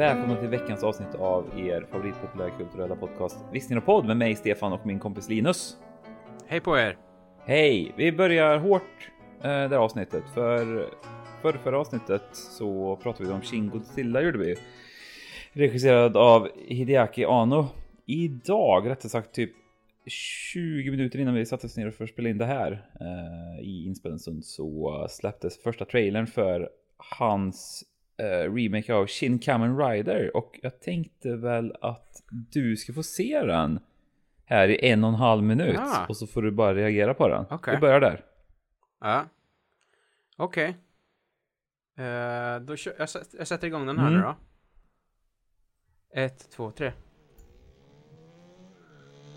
Välkomna till veckans avsnitt av er favoritpopulärkulturella podcast Visning och podd med mig Stefan och min kompis Linus. Hej på er! Hej! Vi börjar hårt eh, det här avsnittet för för förra avsnittet så pratade vi om Shin Godzilla gjorde vi. Regisserad av Hideaki Anno. Idag, rättare sagt typ 20 minuter innan vi satte oss ner för att spela in det här eh, i inspelningsstund så släpptes första trailern för hans eh, remake av Shin Kamen Rider och jag tänkte väl att du ska få se den här i en och en halv minut ah. och så får du bara reagera på den. Okay. Vi börjar där. Ja. Okej. Okay. Uh, då kör, jag, jag sätter igång den här mm. nu då. Ett, två, tre.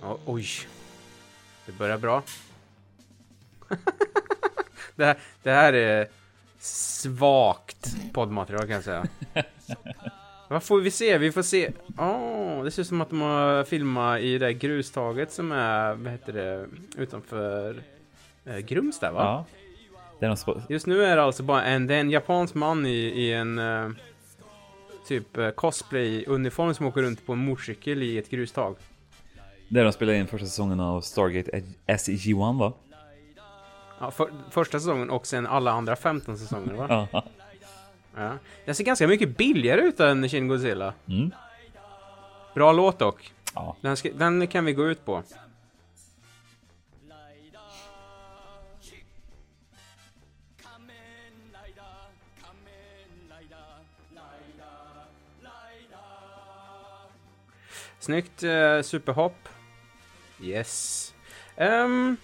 Oh, oj. Det börjar bra. det, här, det här är svagt poddmaterial kan jag säga. Vad får vi se? Vi får se. Oh, det ser ut som att de har filmat i det grustaget som är, vad heter det, utanför eh, Grums där va? Ja. Just nu är det alltså bara en, det är en japansk man i, i en uh, typ uh, cosplay-uniform som åker runt på en motorcykel i ett grustag. Där de spelade in första säsongen av Stargate SG-1 va? Ja, för, första säsongen och sen alla andra 15 säsonger va? ja. ja. Den ser ganska mycket billigare ut än Shin Godzilla. Mm. Bra låt dock. Ja. Den, ska, den kan vi gå ut på. Snyggt eh, superhopp. Yes. Um,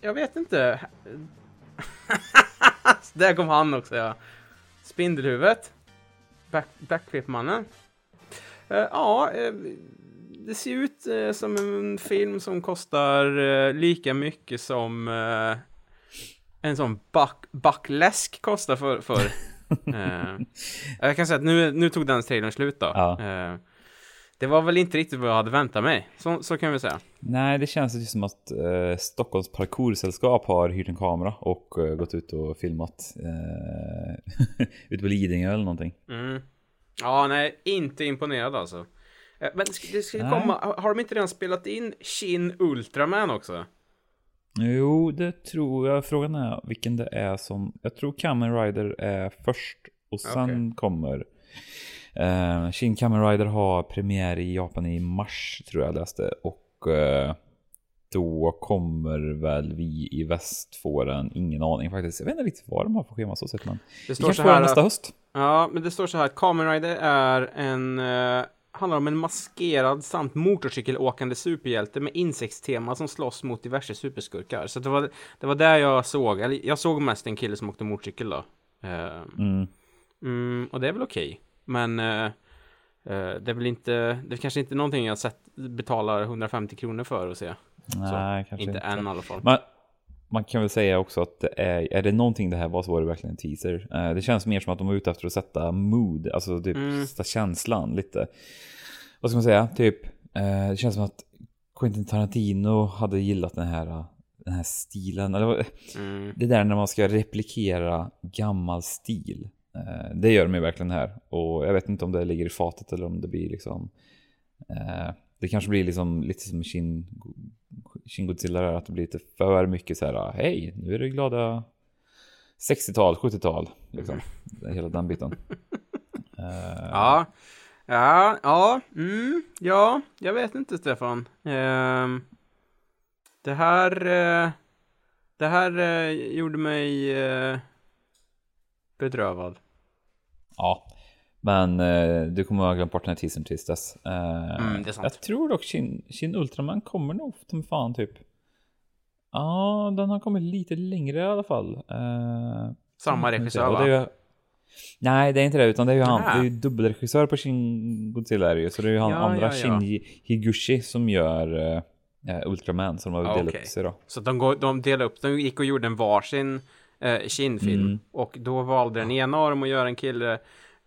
jag vet inte. Där kom han också ja. Spindelhuvudet. Back, Backflip-mannen. Uh, ja, uh, det ser ut uh, som en film som kostar lika mycket som en sån back, backläsk kostar för. för. jag kan säga att nu, nu tog den trailern slut då. Ja. Det var väl inte riktigt vad jag hade väntat mig. Så, så kan vi säga. Nej, det känns ju som att eh, Stockholms parkoursällskap har hyrt en kamera och eh, gått ut och filmat eh, ute på Lidingö eller någonting. Mm. Ja, nej, inte imponerad alltså. Eh, men det ska komma, har de inte redan spelat in Shin Ultraman också? Jo, det tror jag. Frågan är vilken det är som... Jag tror Kamen Rider är först och sen okay. kommer Uh, Shin Kamen Rider har premiär i Japan i mars tror jag läste och uh, då kommer väl vi i väst få den, ingen aning faktiskt. Jag vet inte riktigt vad de har för schema så sett men det står så här nästa höst. Ja, men det står så här att Kamen Rider är en uh, handlar om en maskerad samt motorcykelåkande superhjälte med insektstema som slåss mot diverse superskurkar. Så det var, det var där jag såg, eller jag såg mest en kille som åkte motorcykel då. Uh, mm. Mm, och det är väl okej. Okay. Men uh, uh, det är väl inte, det är kanske inte någonting jag sett, betalar 150 kronor för att se. Nej, så, kanske inte. Inte än i alla fall. Man, man kan väl säga också att det är, är det någonting det här var så var det verkligen en teaser. Uh, det känns mer som att de var ute efter att sätta mood, alltså typ mm. sätta känslan lite. Vad ska man säga? Typ, det känns som att Quentin Tarantino hade gillat den här den här stilen. Eller, mm. Det där när man ska replikera gammal stil. Eh, det gör de ju verkligen här. Och jag vet inte om det ligger i fatet eller om det blir liksom... Eh, det kanske blir liksom lite som Shin, Shin Godzilla där, att det blir lite för mycket så här, hej, nu är det glada 60-tal, 70-tal, liksom. Hela den biten. uh... Ja, ja, ja, mm, ja, jag vet inte Stefan. Uh, det här, det här gjorde mig bedrövad. Ja, men eh, du kommer att ha glömt bort den här teasern tills dess. Eh, mm, det är sant. Jag tror dock Shin, Shin Ultraman kommer nog som fan typ. Ja, den har kommit lite längre i alla fall. Eh, Samma regissör va? Ju, nej, det är inte det, utan det är ju han. Det är ju dubbelregissör på Shin Godzilla är ju. Så det är ju han ja, andra, ja, ja. Shin Higuchi, som gör eh, Ultraman som de har delat okay. upp sig då. Så de, går, de delade upp, de gick och gjorde en varsin eh, Shin-film. Mm. Och då valde den ena av dem att göra en kille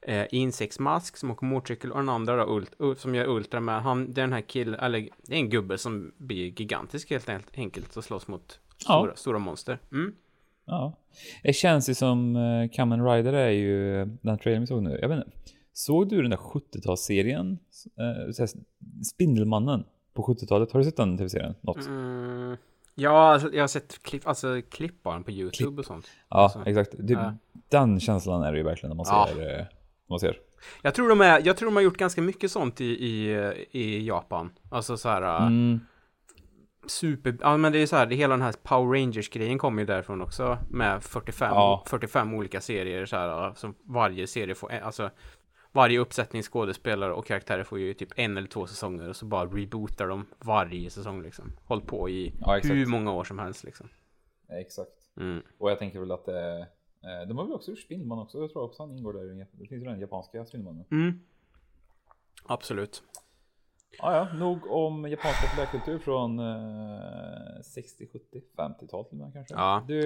eh, insektsmask som åker motorcykel och den andra då, ult, uh, som gör Ultraman. Han, det är den här killen, eller det är en gubbe som blir gigantisk helt enkelt och slåss mot stora, ja. stora monster. Mm. Ja, det känns ju som uh, Kamen Rider är ju den trailern vi såg nu. Jag vet inte. Såg du den där 70-talsserien? Eh, Spindelmannen på 70-talet. Har du sett den tv-serien? Något? Mm. Ja, alltså, jag har sett klipp, alltså, klipp på YouTube klipp. och sånt. Ja, alltså, exakt. Det, ja. Den känslan är det ju verkligen när man ser. Ja. Eh, man ser. Jag tror, de är, jag tror de har gjort ganska mycket sånt i, i, i Japan. Alltså så här. Mm. Super, ja men det är så här, det, hela den här Power Rangers grejen kommer ju därifrån också. Med 45, ja. 45 olika serier så här. Som varje serie får, alltså varje uppsättning skådespelare och karaktärer får ju typ en eller två säsonger och så bara rebootar de varje säsong liksom. Håll på i ja, hur många år som helst liksom. exakt. Mm. Och jag tänker väl att det eh, de har väl också gjort Spindelman också. Jag tror också han ingår där. Det finns ju den japanska Spindelmannen. Mm. Absolut. Ah, ja, nog om japansk populärkultur från eh, 60, 70, 50-tal till och med kanske. Ja. Du,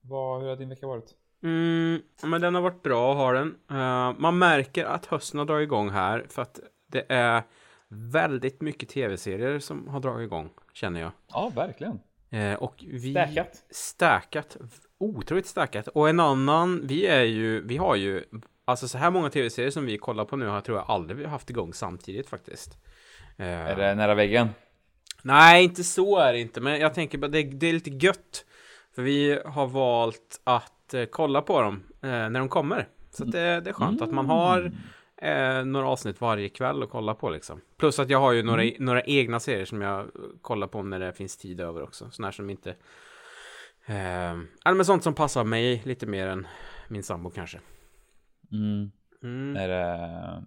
vad, hur har din vecka varit? Mm, men den har varit bra att ha den. Uh, man märker att hösten har dragit igång här för att det är väldigt mycket tv-serier som har dragit igång, känner jag. Ja, verkligen. Uh, och vi... Stäkat. Stäkat. Otroligt stäkat. Och en annan, vi är ju, vi har ju, alltså så här många tv-serier som vi kollar på nu har tror jag aldrig haft igång samtidigt faktiskt. Uh, är det nära väggen? Nej, inte så är det inte, men jag tänker bara det, det är lite gött. För vi har valt att eh, kolla på dem eh, när de kommer. Så det, det, är skönt mm. att man har eh, några avsnitt varje kväll att kolla på liksom. Plus att jag har ju några, mm. några egna serier som jag kollar på när det finns tid över också. Sådana som inte... Eh, men sånt som passar mig lite mer än min sambo kanske. Mm. Mm. Är det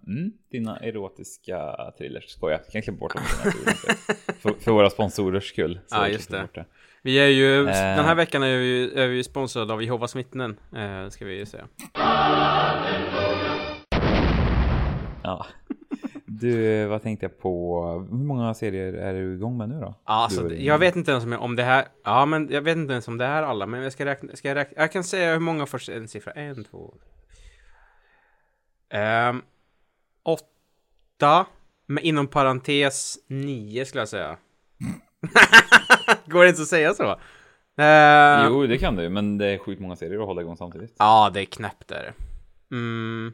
mm, dina erotiska thrillers? Skojar, jag kan klippa bort dem. för, för våra sponsorers skull. Ja, just det. Vi är ju, eh. den här veckan är vi, är vi sponsrade av Jehovas vittnen, eh, ska vi ju säga. Ja. Du, vad tänkte jag på? Hur många serier är du igång med nu då? Alltså, jag vet inte ens om, om det här, ja men jag vet inte ens om det här alla, men jag ska räkna, ska jag räkna, jag kan säga hur många först, en siffra, en, två, um, åtta, men inom parentes nio skulle jag säga. Går det inte att säga så? Uh, jo, det kan du, men det är sjukt många serier att hålla igång samtidigt. Ja, det är knäppt där. Mm.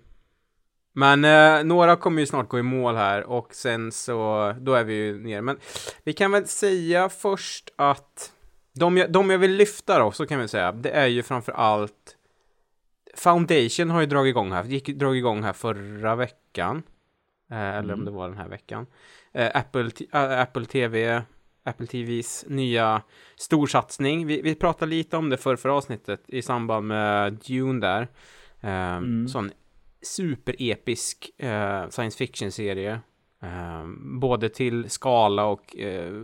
Men uh, några kommer ju snart gå i mål här och sen så, då är vi ju nere. Men vi kan väl säga först att de jag, de jag vill lyfta då, så kan vi säga, det är ju framför allt Foundation har ju dragit igång här, gick dragit igång här förra veckan. Eh, eller mm. om det var den här veckan. Eh, Apple, äh, Apple TV Apple TVs nya storsatsning. Vi, vi pratade lite om det för, för avsnittet i samband med Dune där. Eh, mm. Sån superepisk eh, science fiction-serie. Eh, både till skala och eh,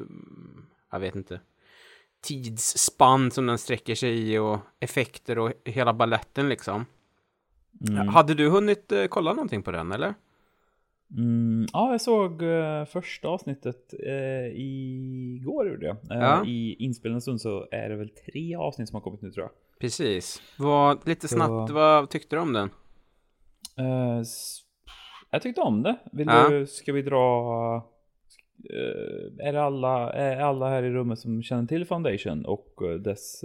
jag vet inte tidsspann som den sträcker sig i och effekter och hela balletten liksom. Mm. Hade du hunnit eh, kolla någonting på den eller? Mm, ja, jag såg uh, första avsnittet uh, igår gjorde jag. Uh, ja. I inspelande stund så är det väl tre avsnitt som har kommit nu tror jag. Precis. Vad, lite så... snabbt, vad tyckte du om den? Uh, jag tyckte om det. Vill ja. du, ska vi dra... är alla, är alla här i rummet som känner till Foundation och dess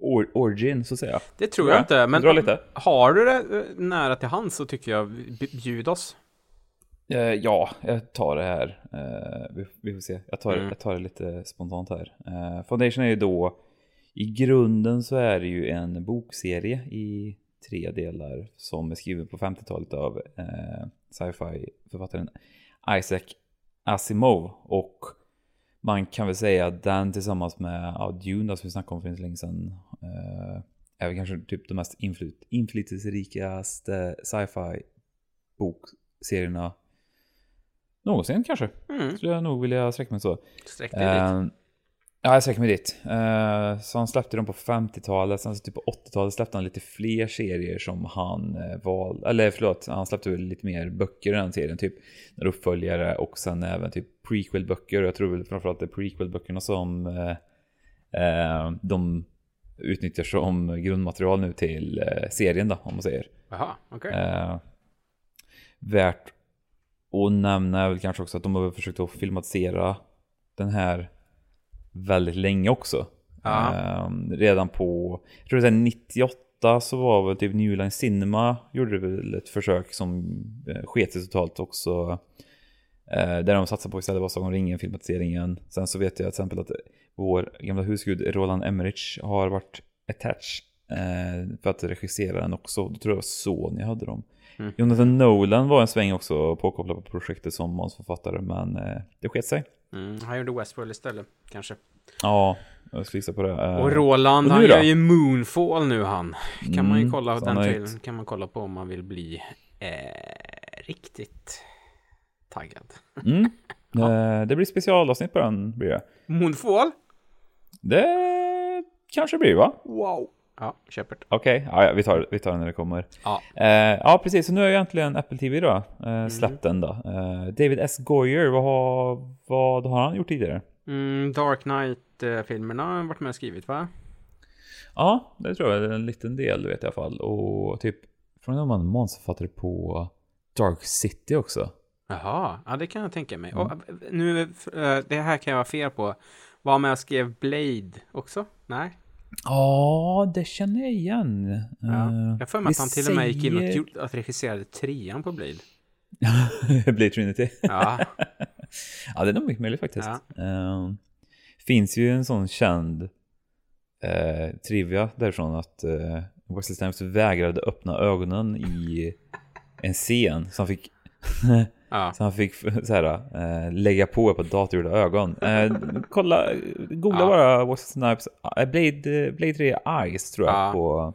or, origin så att säga? Det tror jag, jag inte, men lite. har du det nära till hands så tycker jag bjud oss. Eh, ja, jag tar det här. Eh, vi, får se. Jag tar, mm. jag tar det lite spontant här. Eh, Foundation är ju då, i grunden så är det ju en bokserie i tre delar som är skriven på 50-talet av sci-fi författaren Isaac Asimov. Och man kan väl säga att den tillsammans med ja, Dune som vi snackade om för inte länge sedan är väl kanske typ de mest inflyt inflytelserikaste sci-fi bokserierna Någonsin kanske. Mm. Skulle jag nog vilja sträcka mig så. Sträck dig uh, dit. Ja, jag sträcker mig dit. Uh, så han släppte dem på 50-talet, sen så typ på 80-talet släppte han lite fler serier som han uh, valde, eller förlåt, han släppte väl lite mer böcker i den serien, typ när uppföljare och sen även typ prequel-böcker. Jag tror väl framförallt det är prequel-böckerna som uh, de utnyttjar som grundmaterial nu till serien då, om man säger. Jaha, okej. Okay. värt och nämna är väl kanske också att de har försökt att filmatisera den här väldigt länge också. Um, redan på, jag tror det är 98 98 så var väl typ New Line Cinema gjorde väl ett försök som eh, sket sig totalt också. Eh, där de satsade på istället var Sagan om ringen, filmatiseringen. Sen så vet jag till exempel att vår gamla husgud Roland Emmerich har varit attached eh, för att regissera den också. Då tror jag Sony hade dem. Mm. Jonathan Nolan var en sväng också påkopplad på projektet som manusförfattare men eh, det sket sig. Mm, han gjorde Westworld istället, kanske. Ja, jag ska gissa på det. Eh, och Roland, och han gör ju Moonfall nu han. Kan mm, man ju mm, kolla den trailern, kan man kolla på om man vill bli eh, riktigt taggad. Mm. ja. Eh, det blir specialavsnitt på den blir det. Moonfall? Det kanske blir va? Wow. Ja, köpet. Okej, okay. ja, vi, tar, vi tar den när det kommer. Ja, eh, ja precis. Så nu har ju egentligen Apple TV då eh, släppt mm. den då. Eh, David S. Goyer, vad har, vad har han gjort tidigare? Mm, Dark Knight-filmerna har varit med och skrivit va? Ja, det tror jag. Det en liten del vet jag i alla fall. Och typ, från och man manusförfattare på Dark City också. Jaha, ja det kan jag tänka mig. Mm. Och, nu, eh, det här kan jag vara fel på. Var med och skrev Blade också? Nej? Ja, det känner jag igen. Ja. Uh, jag får mig att han till och med gick in och att regisserade trean på Blade. Blade Trinity? Ja. ja, det är nog mycket möjligt faktiskt. Ja. Uh, finns ju en sån känd uh, trivia därifrån att uh, Wesley Snipes vägrade öppna ögonen i en scen. Han fick Ja. Så han fick så här, äh, lägga på på datorgjorda ögon. Äh, kolla, googla ja. bara Wesley Snipes äh, Blade, Blade 3 Eyes tror jag ja. på...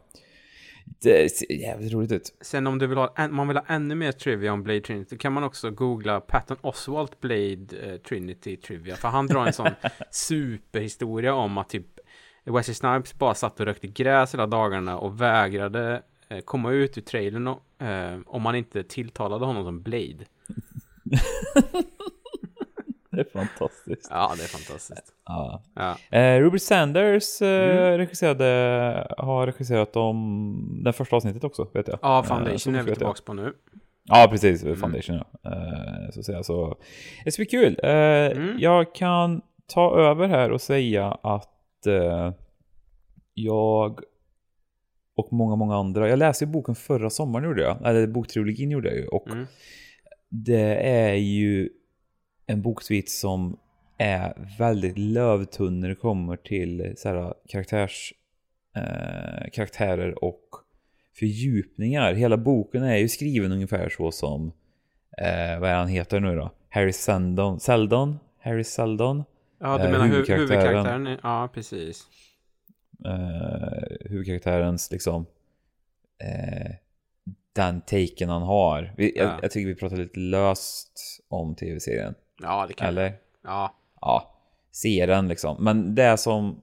Det ser jävligt roligt ut. Sen om du vill ha, man vill ha ännu mer trivia om Blade Trinity kan man också googla Patton Oswalt Blade Trinity Trivia. För han drar en sån superhistoria om att typ Wesley Snipes bara satt och rökte gräs hela dagarna och vägrade komma ut ur trailern och, uh, om man inte tilltalade honom som Blade. det är fantastiskt. Ja, det är fantastiskt. Ja. ja. Eh, Robert Sanders eh, mm. regisserade, har regisserat om det första avsnittet också, vet jag. Ja, Foundation eh, är vi tillbaka på nu. Ja, precis. Mm. Foundation, ja. Eh, så att säga. Så, det ska bli kul. Eh, mm. Jag kan ta över här och säga att eh, jag och många, många andra. Jag läste boken förra sommaren gjorde jag. Eller boktrilogin gjorde jag ju. Och mm det är ju en boksvit som är väldigt lövtunn när det kommer till så här, karaktärs, eh, karaktärer och fördjupningar. Hela boken är ju skriven ungefär så som, eh, vad är han heter nu då? Harry Seldon, Seldon? Harry Seldon? Ja, du eh, menar huvudkaraktären? huvudkaraktären? Ja, precis. Eh, huvudkaraktärens liksom eh, den taken han har. Vi, ja. jag, jag, tycker vi pratar lite löst om tv-serien. Ja, det kan Eller? Ja. Ja, se den liksom. Men det som,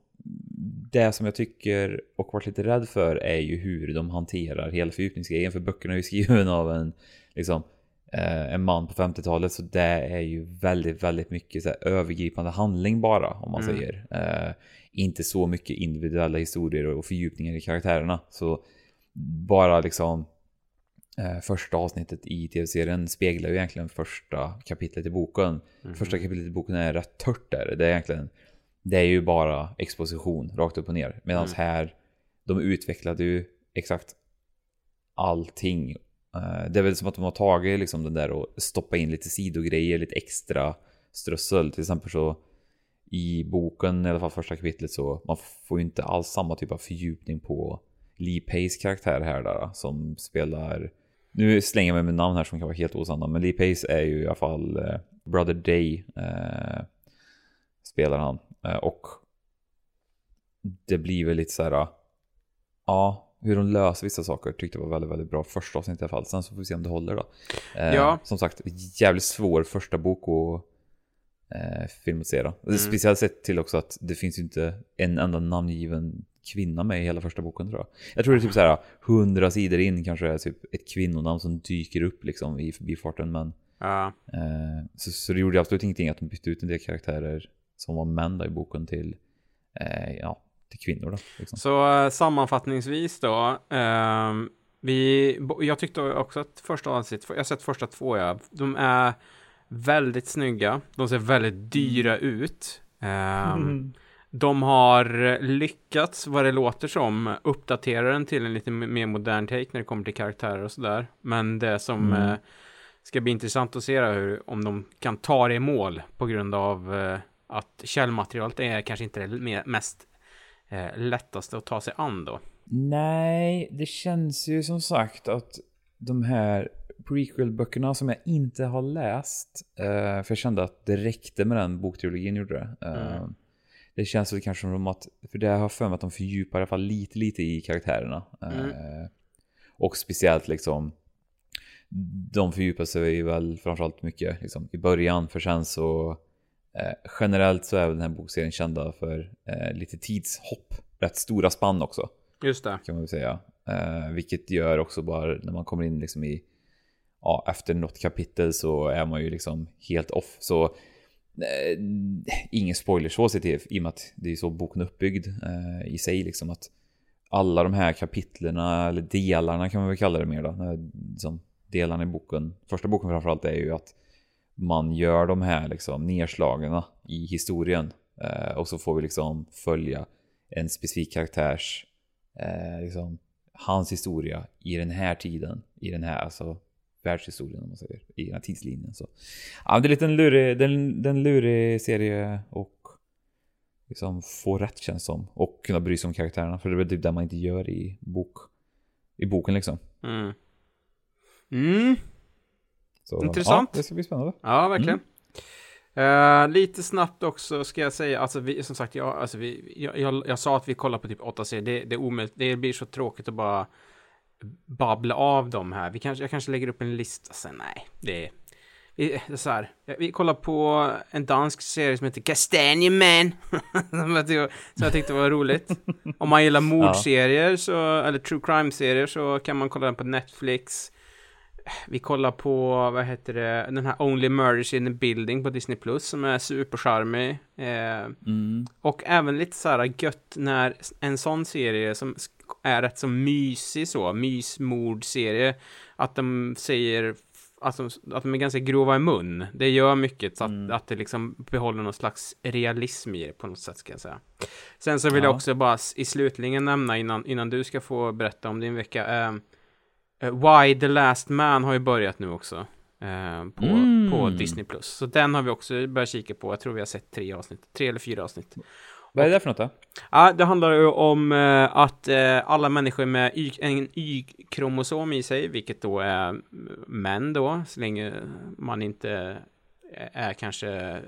det som jag tycker och varit lite rädd för är ju hur de hanterar hela fördjupningsgrejen. För böckerna är ju skrivna av en, liksom, eh, en man på 50-talet. Så det är ju väldigt, väldigt mycket så här, övergripande handling bara, om man mm. säger. Eh, inte så mycket individuella historier och fördjupningar i karaktärerna. Så bara liksom eh, första avsnittet i tv-serien speglar ju egentligen första kapitlet i boken. Mm. Första kapitlet i boken är rätt tört där. Det är egentligen, det är ju bara exposition rakt upp och ner. Medan mm. här, de utvecklade ju exakt allting. Eh, det är väl som att de har tagit liksom den där och stoppat in lite sidogrejer, lite extra strössel. Till exempel så i boken, i alla fall första kapitlet, så man får ju inte alls samma typ av fördjupning på Lee Pays karaktär här där, som spelar nu slänger jag mig med namn här som kan vara helt osanna, men Lee Pace är ju i alla fall eh, Brother Day eh, spelar han. Eh, och det blir väl lite så här, ja, hur de löser vissa saker tyckte jag var väldigt, väldigt bra första avsnittet i alla fall. Sen så får vi se om det håller då. Eh, ja. Som sagt, jävligt svår första bok att eh, filmatisera. Mm. Speciellt sett till också att det finns ju inte en enda namngiven kvinna med i hela första boken tror jag. Jag tror det är typ så här hundra sidor in kanske är typ ett kvinnonamn som dyker upp liksom i förbifarten men ja. eh, så, så det gjorde absolut ingenting att de bytte ut en del karaktärer som var män i boken till eh, ja, till kvinnor då. Liksom. Så eh, sammanfattningsvis då eh, vi, jag tyckte också att första avsnittet, jag har sett första två ja, de är väldigt snygga, de ser väldigt dyra ut. Um, mm. de har lyckats, vad det låter som, uppdatera den till en lite mer modern take när det kommer till karaktärer och sådär. Men det som mm. eh, ska bli intressant att se hur, om de kan ta det i mål på grund av eh, att källmaterialet är kanske inte det mest eh, lättaste att ta sig an då. Nej, det känns ju som sagt att de här prequel-böckerna som jag inte har läst, eh, för jag kände att det räckte med den boktrilogin gjorde det. Eh, mm. Det känns väl kanske som att, för det har jag för mig att de fördjupar i alla fall lite, lite i karaktärerna. Mm. Eh, och speciellt liksom, de fördjupar sig väl framförallt mycket liksom, i början, för sen så generellt så är den här bokserien kända för eh, lite tidshopp, rätt stora spann också. Just det. Kan man väl säga. Eh, vilket gör också bara när man kommer in liksom i, ja, efter något kapitel så är man ju liksom helt off. Så eh, ingen spoiler så sett i och med att det är så boken är uppbyggd eh, i sig liksom att alla de här kapitlerna eller delarna kan man väl kalla det mer då. Liksom, delarna i boken. Första boken framförallt är ju att man gör de här liksom nedslagen i historien eh, och så får vi liksom följa en specifik karaktärs eh, liksom, hans historia i den här tiden, i den här alltså världshistorien om man säger, i den här tidslinjen. Så. Ja, det är lite en lurig, den, den lurig serie och liksom få rätt känns som. Och kunna bry sig om karaktärerna, för det är väl typ det man inte gör i bok. I boken liksom. Mm. Mm. Så, Intressant. Ja, det ska bli spännande. Ja, verkligen. Mm. Uh, lite snabbt också ska jag säga, alltså vi, som sagt, jag, alltså vi, jag, jag, jag sa att vi kollar på typ åtta serier, det, det är omöjligt, det blir så tråkigt att bara babbla av dem här. Vi kanske, jag kanske lägger upp en lista sen, nej, det är, vi, det är så här, vi kollar på en dansk serie som heter jag tyckte, som jag tyckte var roligt. Om man gillar mordserier, så, eller true crime-serier, så kan man kolla den på Netflix vi kollar på, vad heter det, den här Only Murders in the Building på Disney Plus som är supercharmig. Eh, mm. Och även lite så här gött när en sån serie som är rätt så mysig så, mysmordserie, att de säger att de, att de är ganska grova i mun. Det gör mycket så att, mm. att det liksom behåller någon slags realism i det på något sätt ska jag säga. Sen så vill ja. jag också bara i slutningen nämna innan, innan du ska få berätta om din vecka. Eh, Why the Last Man har ju börjat nu också. Uh, på, mm. på Disney+. Plus. Så den har vi också börjat kika på. Jag tror vi har sett tre avsnitt. Tre eller fyra avsnitt. Vad är det för något då? Ja, det handlar ju om uh, att uh, alla människor med y en Y-kromosom i sig, vilket då är män då, så länge man inte är kanske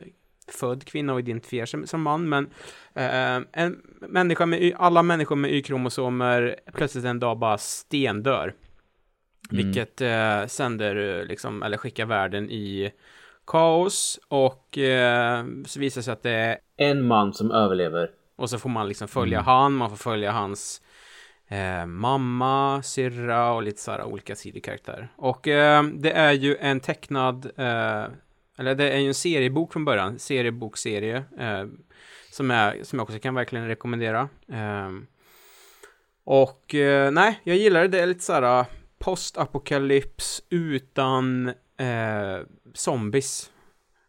född kvinna och identifierar sig som man, men uh, en människa med alla människor med Y-kromosomer plötsligt en dag bara stendör. Mm. Vilket eh, sänder, eh, liksom, eller skickar världen i kaos och eh, så visar det sig att det är en man som överlever. Och så får man liksom följa mm. han, man får följa hans eh, mamma, syrra och lite sådär olika sidokaraktärer. Och eh, det är ju en tecknad, eh, eller det är ju en seriebok från början, seriebokserie, eh, som, är, som jag också kan verkligen rekommendera. Och nej, jag gillar det, det är lite såhär postapokalyps utan eh, zombies.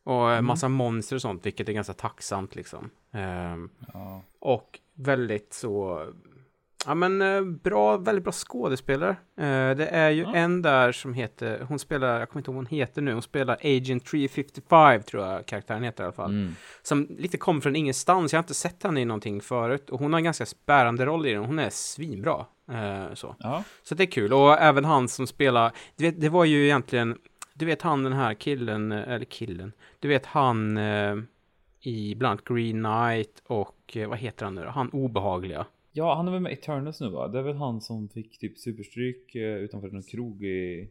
Och mm. massa monster och sånt, vilket är ganska tacksamt liksom. Eh, ja. Och väldigt så Ja men eh, bra, väldigt bra skådespelare. Eh, det är ju ja. en där som heter, hon spelar, jag kommer inte ihåg vad hon heter nu, hon spelar Agent 355 tror jag karaktären heter i alla fall. Mm. Som lite kom från ingenstans, jag har inte sett henne i någonting förut. Och hon har en ganska bärande roll i den, hon är svinbra. Eh, så. Ja. så det är kul, och även han som spelar, du vet, det var ju egentligen, du vet han den här killen, eller killen, du vet han i bland annat Green Knight och vad heter han nu då? Han obehagliga. Ja, han är väl med Eternals nu va? Det är väl han som fick typ superstryk eh, utanför en krog i,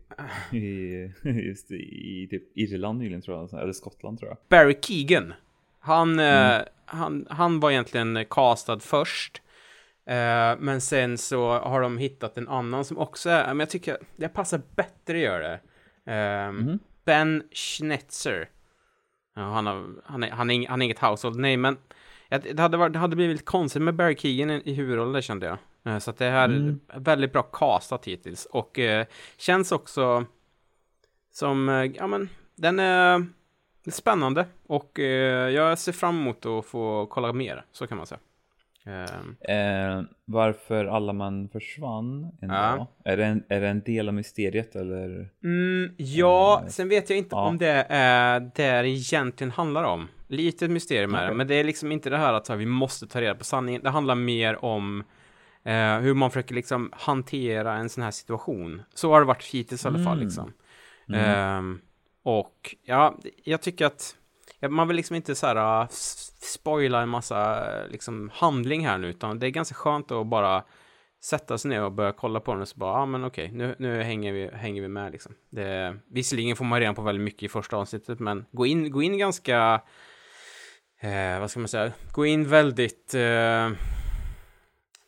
i, just i, i typ Irland nyligen tror jag, eller Skottland tror jag. Barry Keegan. Han, eh, mm. han, han var egentligen castad först. Eh, men sen så har de hittat en annan som också är, men jag tycker det passar bättre att göra det. Mm. Ben Schnetzer. Ja, han, har, han, är, han, är, han är inget household name, men det hade, varit, det hade blivit lite konstigt med Barry Keegan i, i huvudrollen, kände jag. Eh, så att det här mm. är väldigt bra castat hittills. Och eh, känns också som, ja men, den är... spännande och jag ser fram emot att få kolla mer, så kan man säga. Eh, eh, varför alla man försvann en ja. dag? Är det en, är det en del av mysteriet eller? Mm, ja, eh, sen vet jag inte ja. om det är det det egentligen handlar om. Lite mysterium är det, men det är liksom inte det här att vi måste ta reda på sanningen. Det handlar mer om eh, hur man försöker liksom hantera en sån här situation. Så har det varit hittills i alla fall mm. liksom. Mm. Um, och ja, jag tycker att man vill liksom inte så här uh, spoila en massa liksom handling här nu, utan det är ganska skönt att bara sätta sig ner och börja kolla på den och så bara, ja ah, men okej, nu, nu hänger, vi, hänger vi med liksom. Det, visserligen får man redan på väldigt mycket i första avsnittet, men gå in, gå in ganska, eh, vad ska man säga, gå in väldigt eh,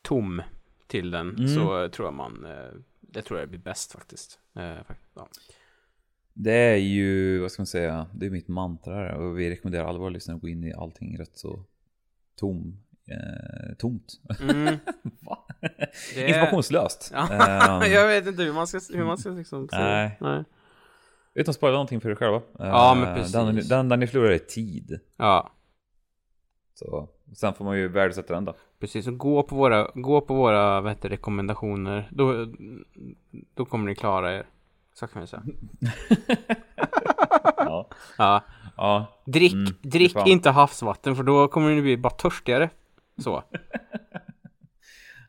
tom till den, mm. så tror jag man, eh, det tror jag blir bäst faktiskt. Eh, ja. Det är ju, vad ska man säga, det är mitt mantra här och vi rekommenderar alla våra lyssnare att gå in i allting rätt så tom, eh, tomt. Mm. Informationslöst. Ja. um, jag vet inte hur man ska, hur man ska liksom säga. Nej. Nej. Utan att spoila någonting för er själva. Ja, men precis. Den, den, den ni förlorar är tid. Ja. Så, sen får man ju värdesätta den då. Precis, så gå på våra, gå på våra vet du, rekommendationer. Då, då kommer ni klara er. Så kan vi säga. ja. ja. ja. Drick, mm, drick inte havsvatten för då kommer ni bli bara törstigare. Så.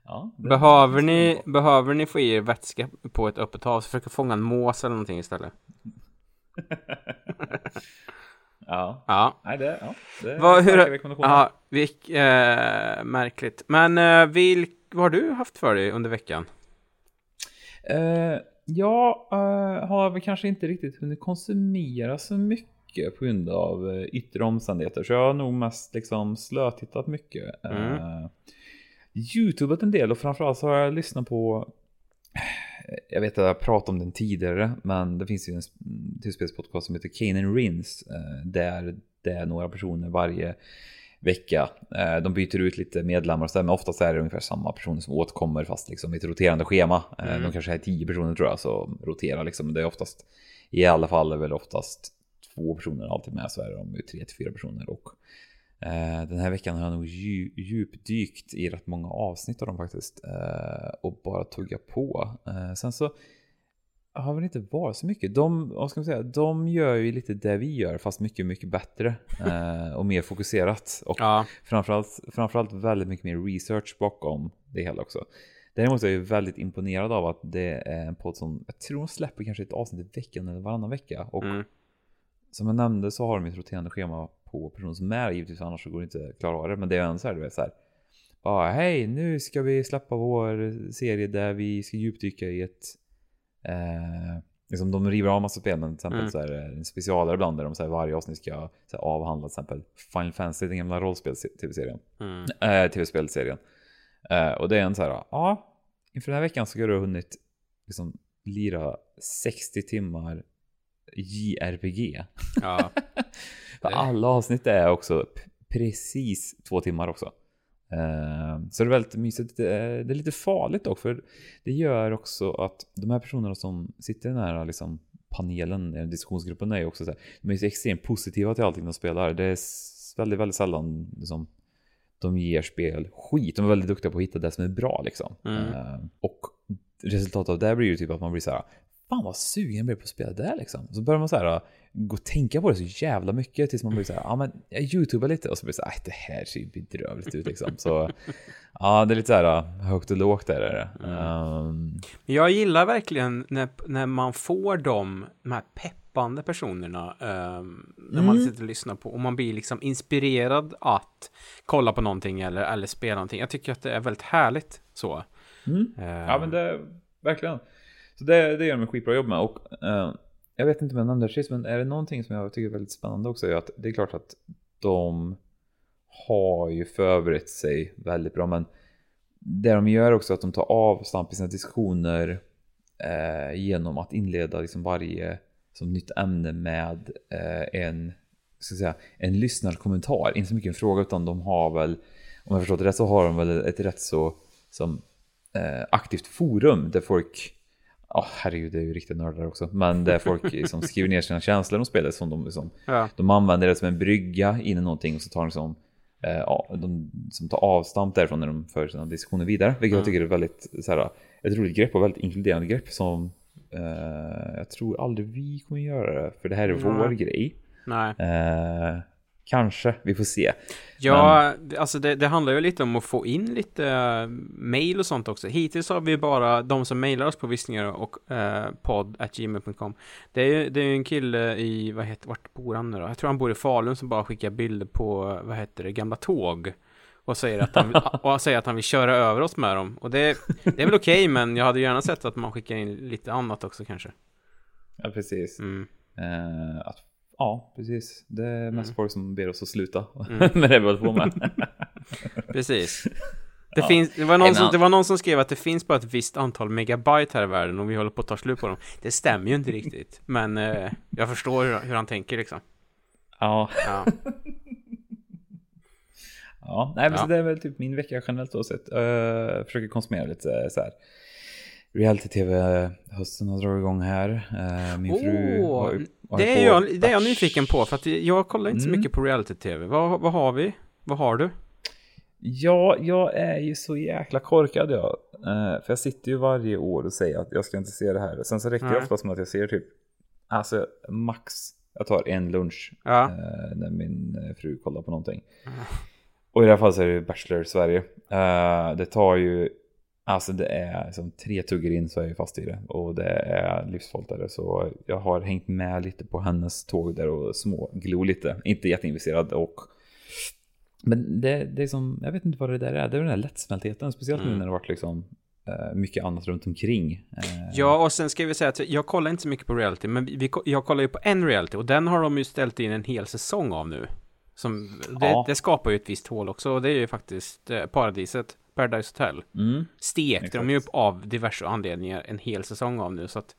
ja, behöver, ni, behöver ni få i er vätska på ett öppet hav så försök fånga en mås eller någonting istället. ja. Ja. Nej, det, ja, det vad, hur, ja, vilk, eh, märkligt. Men eh, vilk, vad har du haft för dig under veckan? Eh, jag uh, har väl kanske inte riktigt hunnit konsumera så mycket på grund av uh, yttre omständigheter. Så jag har nog mest liksom slötittat mycket. Mm. Uh, Youtubat en del och framförallt så har jag lyssnat på jag vet att jag pratat om den tidigare, men det finns ju en tv-spelspodcast som heter Kane and Rins, där det är några personer varje vecka. Eh, de byter ut lite medlemmar och så, men oftast är det ungefär samma personer som återkommer fast liksom i ett roterande schema. Eh, mm. De kanske är tio personer tror jag som roterar liksom. Det är oftast, i alla fall är väl oftast två personer alltid med, så är de ju tre till fyra personer. Och eh, den här veckan har jag nog djupdykt i rätt många avsnitt av dem faktiskt. och bara tugga på. sen så har väl inte varit så mycket. De, vad ska man säga, de gör ju lite det vi gör fast mycket, mycket bättre eh, och mer fokuserat. Och ja. framförallt, framförallt väldigt mycket mer research bakom det hela också. Däremot är jag väldigt imponerad av att det är en podd som, jag tror de släpper kanske ett avsnitt i veckan eller varannan vecka. Och mm. som jag nämnde så har de ett roterande schema på personer som är givetvis annars så går det inte att klara av det. Men det är ändå så här, du vet så här. Bara hej, nu ska vi släppa vår serie där vi ska djupdyka i ett Eh, liksom de river av massa spel, men till exempel mm. så är det en specialare ibland där de så här, varje avsnitt ska så här, avhandla till exempel Final Fantasy, den gamla rollspels-tv-serien. Mm. Eh. Eh, och det är en så här, ja, inför den här veckan så ska du ha hunnit liksom lira 60 timmar JRPG. Ja. Alla avsnitt är också precis två timmar också. Eh, så det är väldigt mysigt. Det är, det är lite farligt dock, för det gör också att de här personerna som sitter i den här liksom, panelen, diskussionsgruppen, är ju också så här, de är så extremt positiva till allting de spelar. Det är väldigt, väldigt sällan liksom, de ger spel skit. De är väldigt duktiga på att hitta det som är bra liksom. Mm. Uh, och resultatet av det blir ju typ att man blir så här, fan vad sugen jag blir på att spela det liksom. Så börjar man så här gå och tänka på det så jävla mycket tills man blir så här, ja men jag youtubar lite och så blir det så här, det här ser ju bedrövligt ut liksom. Så ja, det är lite så här högt och lågt där är det. Um... Jag gillar verkligen när, när man får de, de här peppande personerna um, när man mm. sitter och lyssnar på och man blir liksom inspirerad att kolla på någonting eller, eller spela någonting. Jag tycker att det är väldigt härligt så. Mm. Uh... Ja men det, verkligen. Så det, det gör de ett skitbra jobb med och uh, jag vet inte om jag nämnde det sist, men är det någonting som jag tycker är väldigt spännande också är att det är klart att de har ju förberett sig väldigt bra, men det de gör också är att de tar avstamp i sina diskussioner eh, genom att inleda liksom varje som nytt ämne med eh, en, ska säga, en lyssnarkommentar. Inte så mycket en fråga utan de har väl, om jag förstått det rätt så har de väl ett rätt så som eh, aktivt forum där folk Ja, oh, herregud, det är ju riktigt nördar också. Men det är folk som skriver ner sina känslor om spelet som de liksom, Ja. de använder det som en brygga in i någonting och så tar de som, eh, de som tar avstamp därifrån när de för sina diskussioner vidare. Vilket jag tycker är väldigt, så här, ett roligt grepp och väldigt inkluderande grepp som eh, jag tror aldrig vi kommer göra det. För det här är vår grej. Nej. Eh, kanske, vi får se. Ja, alltså det, det handlar ju lite om att få in lite uh, mail och sånt också. Hittills har vi bara de som mailar oss på vissningar och uh, podd.gmail.com. Det är ju det är ju en kille i, vad heter, vart bor han nu då? Jag tror han bor i Falun som bara skickar bilder på, vad heter det, gamla tåg. Och säger att han, och säger att han vill köra över oss med dem. Och det, det är väl okej, men jag hade gärna sett att man skickar in lite annat också kanske. Ja, precis. Mm. Eh, att, ja, precis. Det är mest Mm. folk som ber oss att sluta Mm. med det vi håller på med. Precis. Det, Ja. finns, det, var någon som, det var någon som skrev att det finns bara ett visst antal megabyte här i världen och vi håller på att ta slut på dem. Det stämmer ju inte riktigt, men eh, jag förstår hur, hur han tänker liksom. ja, Ja. ja. Nej, men Ja. så det är väl typ min vecka generellt så sett. Uh, försöker konsumera lite eh, så här. Reality-tv hösten har dragit igång här. Eh, min fru har ju- har det, är jag, det är jag nyfiken på, för att jag kollar inte så Mm. mycket på reality-tv. Vad, vad har vi? Vad har du? Ja, jag är ju så jäkla korkad jag. Eh, för jag sitter ju varje år och säger att jag ska inte se det här. Sen så räcker det oftast med att jag ser typ, alltså max, jag tar en lunch Ja. eh, när min eh, fru kollar på någonting. Mm. Och i det här fallet så är det Bachelor Sverige. Eh, det tar ju, alltså det är som tre tuggar in så är jag fast i det. Och det är livsfarligt Så jag har hängt med lite på hennes tåg där och små glo lite. Inte jätteinvesterad och men det, det är som, jag vet inte vad det där är. Det är den där lättsmältheten. Speciellt nu Mm. när det varit liksom eh, mycket annat runt omkring. Eh, Ja, och sen ska vi säga att jag kollar inte så mycket på reality, men vi, jag kollar ju på en reality och den har de ju ställt in en hel säsong av nu. Som, det, Ja. det skapar ju ett visst hål också och det är ju faktiskt eh, Paradiset, Paradise Hotel. Mm. Stekte Exakt. de ju upp av diverse anledningar en hel säsong av nu så att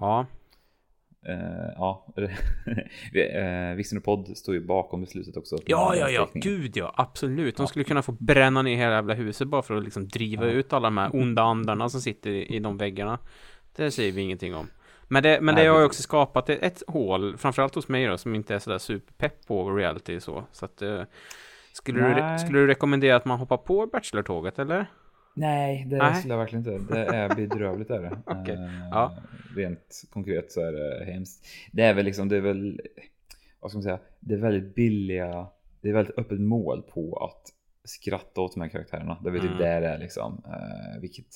Ja, Eh, ja, uh, podd står ju bakom beslutet också. ja, ja, ja, gud ja, absolut. De Ja. skulle kunna få bränna ner hela jävla huset bara för att liksom driva Ja. ut alla de här onda andarna som sitter i, i de väggarna. Det säger vi ingenting om. Men det, men Nej, det har ju också skapat ett, ett hål, framförallt hos mig då, som inte är sådär superpepp på reality så. Så att, eh, skulle, du, skulle du rekommendera att man hoppar på Bachelor-tåget eller? Nej, det Nej. skulle jag verkligen inte. Det är bedrövligt är det. Okej. Eh, Ja. Rent konkret så är det hemskt. Det är väl liksom, det är väl, vad ska man säga, det är väldigt billiga, det är väldigt öppet mål på att skratta åt de här karaktärerna. Det är väl typ Mm. där det är liksom. Eh, vilket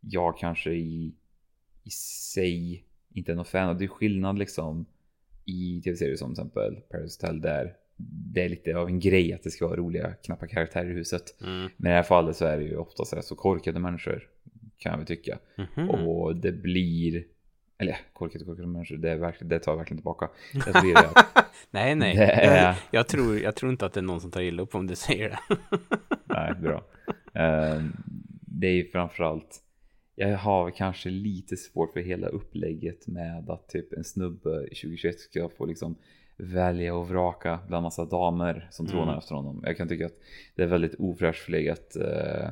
jag kanske i, i sig inte är någon fan av. Det är skillnad liksom i tv-serier som till exempel Paradise Hotel där det är lite av en grej att det ska vara roliga knappa karaktärer i huset. Mm. Men i det här fallet så är det ju oftast rätt så korkade människor kan jag väl tycka. Mhm. Och det blir, eller korkade korkade människor, det, är verkligen, det tar jag verkligen tillbaka. Det blir det Nej, nej. Det är- Jag, jag, tror, jag tror inte att det är någon som tar illa upp om du säger det. nej bra. Eh, det är ju framförallt, jag har kanske lite svårt för hela upplägget med att typ en snubbe i 2021 ska få liksom välja och vraka bland massa damer som trånar Mm. efter honom. Jag kan tycka att det är väldigt ofräscht förlegat eh,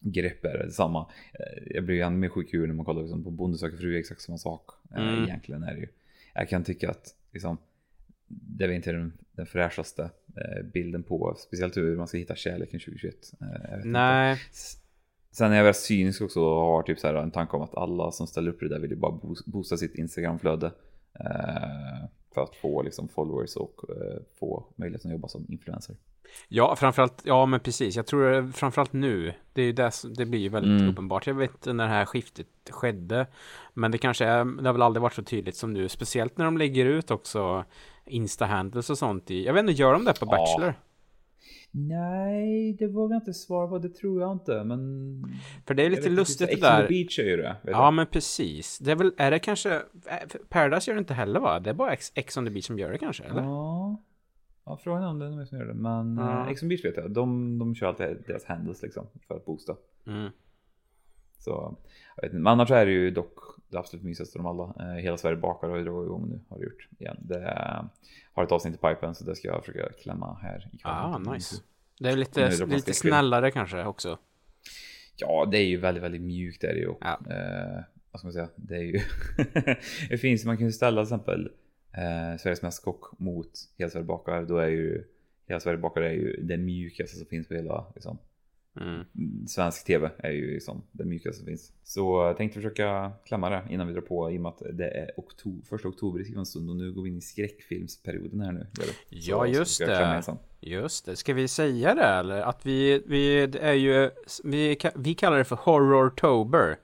grepp är det samma. Eh, jag blir ju ännu mer sjuk när man kollar liksom, på Bonde söker fru, exakt samma sak. Eh, Mm. Egentligen är det ju. Jag kan tycka att liksom, det är inte den, den fräschaste bilden på, speciellt hur man ska hitta kärleken 2021. Eh, jag vet inte. Nej. S- Sen är jag väl cynisk också och har typ så här en tanke om att alla som ställer upp det där vill ju bara boost- boosta sitt Instagramflöde. Eh, för att få liksom followers och eh, få möjligheten att jobba som influencer. Ja, framförallt, ja men precis. Jag tror det, framförallt nu. Det är ju det, det blir ju väldigt Mm. uppenbart. Jag vet när det här skiftet skedde. Men det kanske är, det har väl aldrig varit så tydligt som nu. Speciellt när de lägger ut också Insta-handles och sånt i, jag vet inte, gör de det på Ja. Nej, det vågar jag inte svara på. Det tror jag inte. Men För det är lite lustigt det där. Beach är ju det. Ja jag. men precis. Det är väl, är det kanske, äh, Paradise gör det inte heller va? Det är bara Ex, on the beach som gör det kanske, eller? Ja. ja, frågan är om det är någon som gör det. Men Ja. ja. Ex on the Beach vet jag. De, de kör alltid deras handles liksom för att boosta. Mm. Så jag vet inte. Men annars är det ju dock det absolut mysigaste av dem alla. Eh, Hela Sverige bakar har ju dragit igång nu. Har det gjort igen. Det har ett avsnitt i pipen så det ska jag försöka klämma här ikväll. Ah, nice. Det är lite, det lite snällare kanske också. Ja, det är ju väldigt, väldigt mjukt är det ju. Ja. Eh, vad vad ska man säga, det är ju, det finns, man kan ju ställa till exempel eh, Sveriges Mästerkock mot Hela Sverige bakar, då är ju Hela Sverige bakar är ju det mjukaste som finns på hela liksom, Mm. Svensk TV är ju liksom det mjukaste som finns. Så jag tänkte försöka klämma det innan vi drar på i och med att det är oktober, första oktober i skrivande stund och nu går vi in i skräckfilmsperioden här nu. Ja, just det. Just det. Ska vi säga det eller? Att vi, vi är ju, vi, vi kallar det för Horrortober.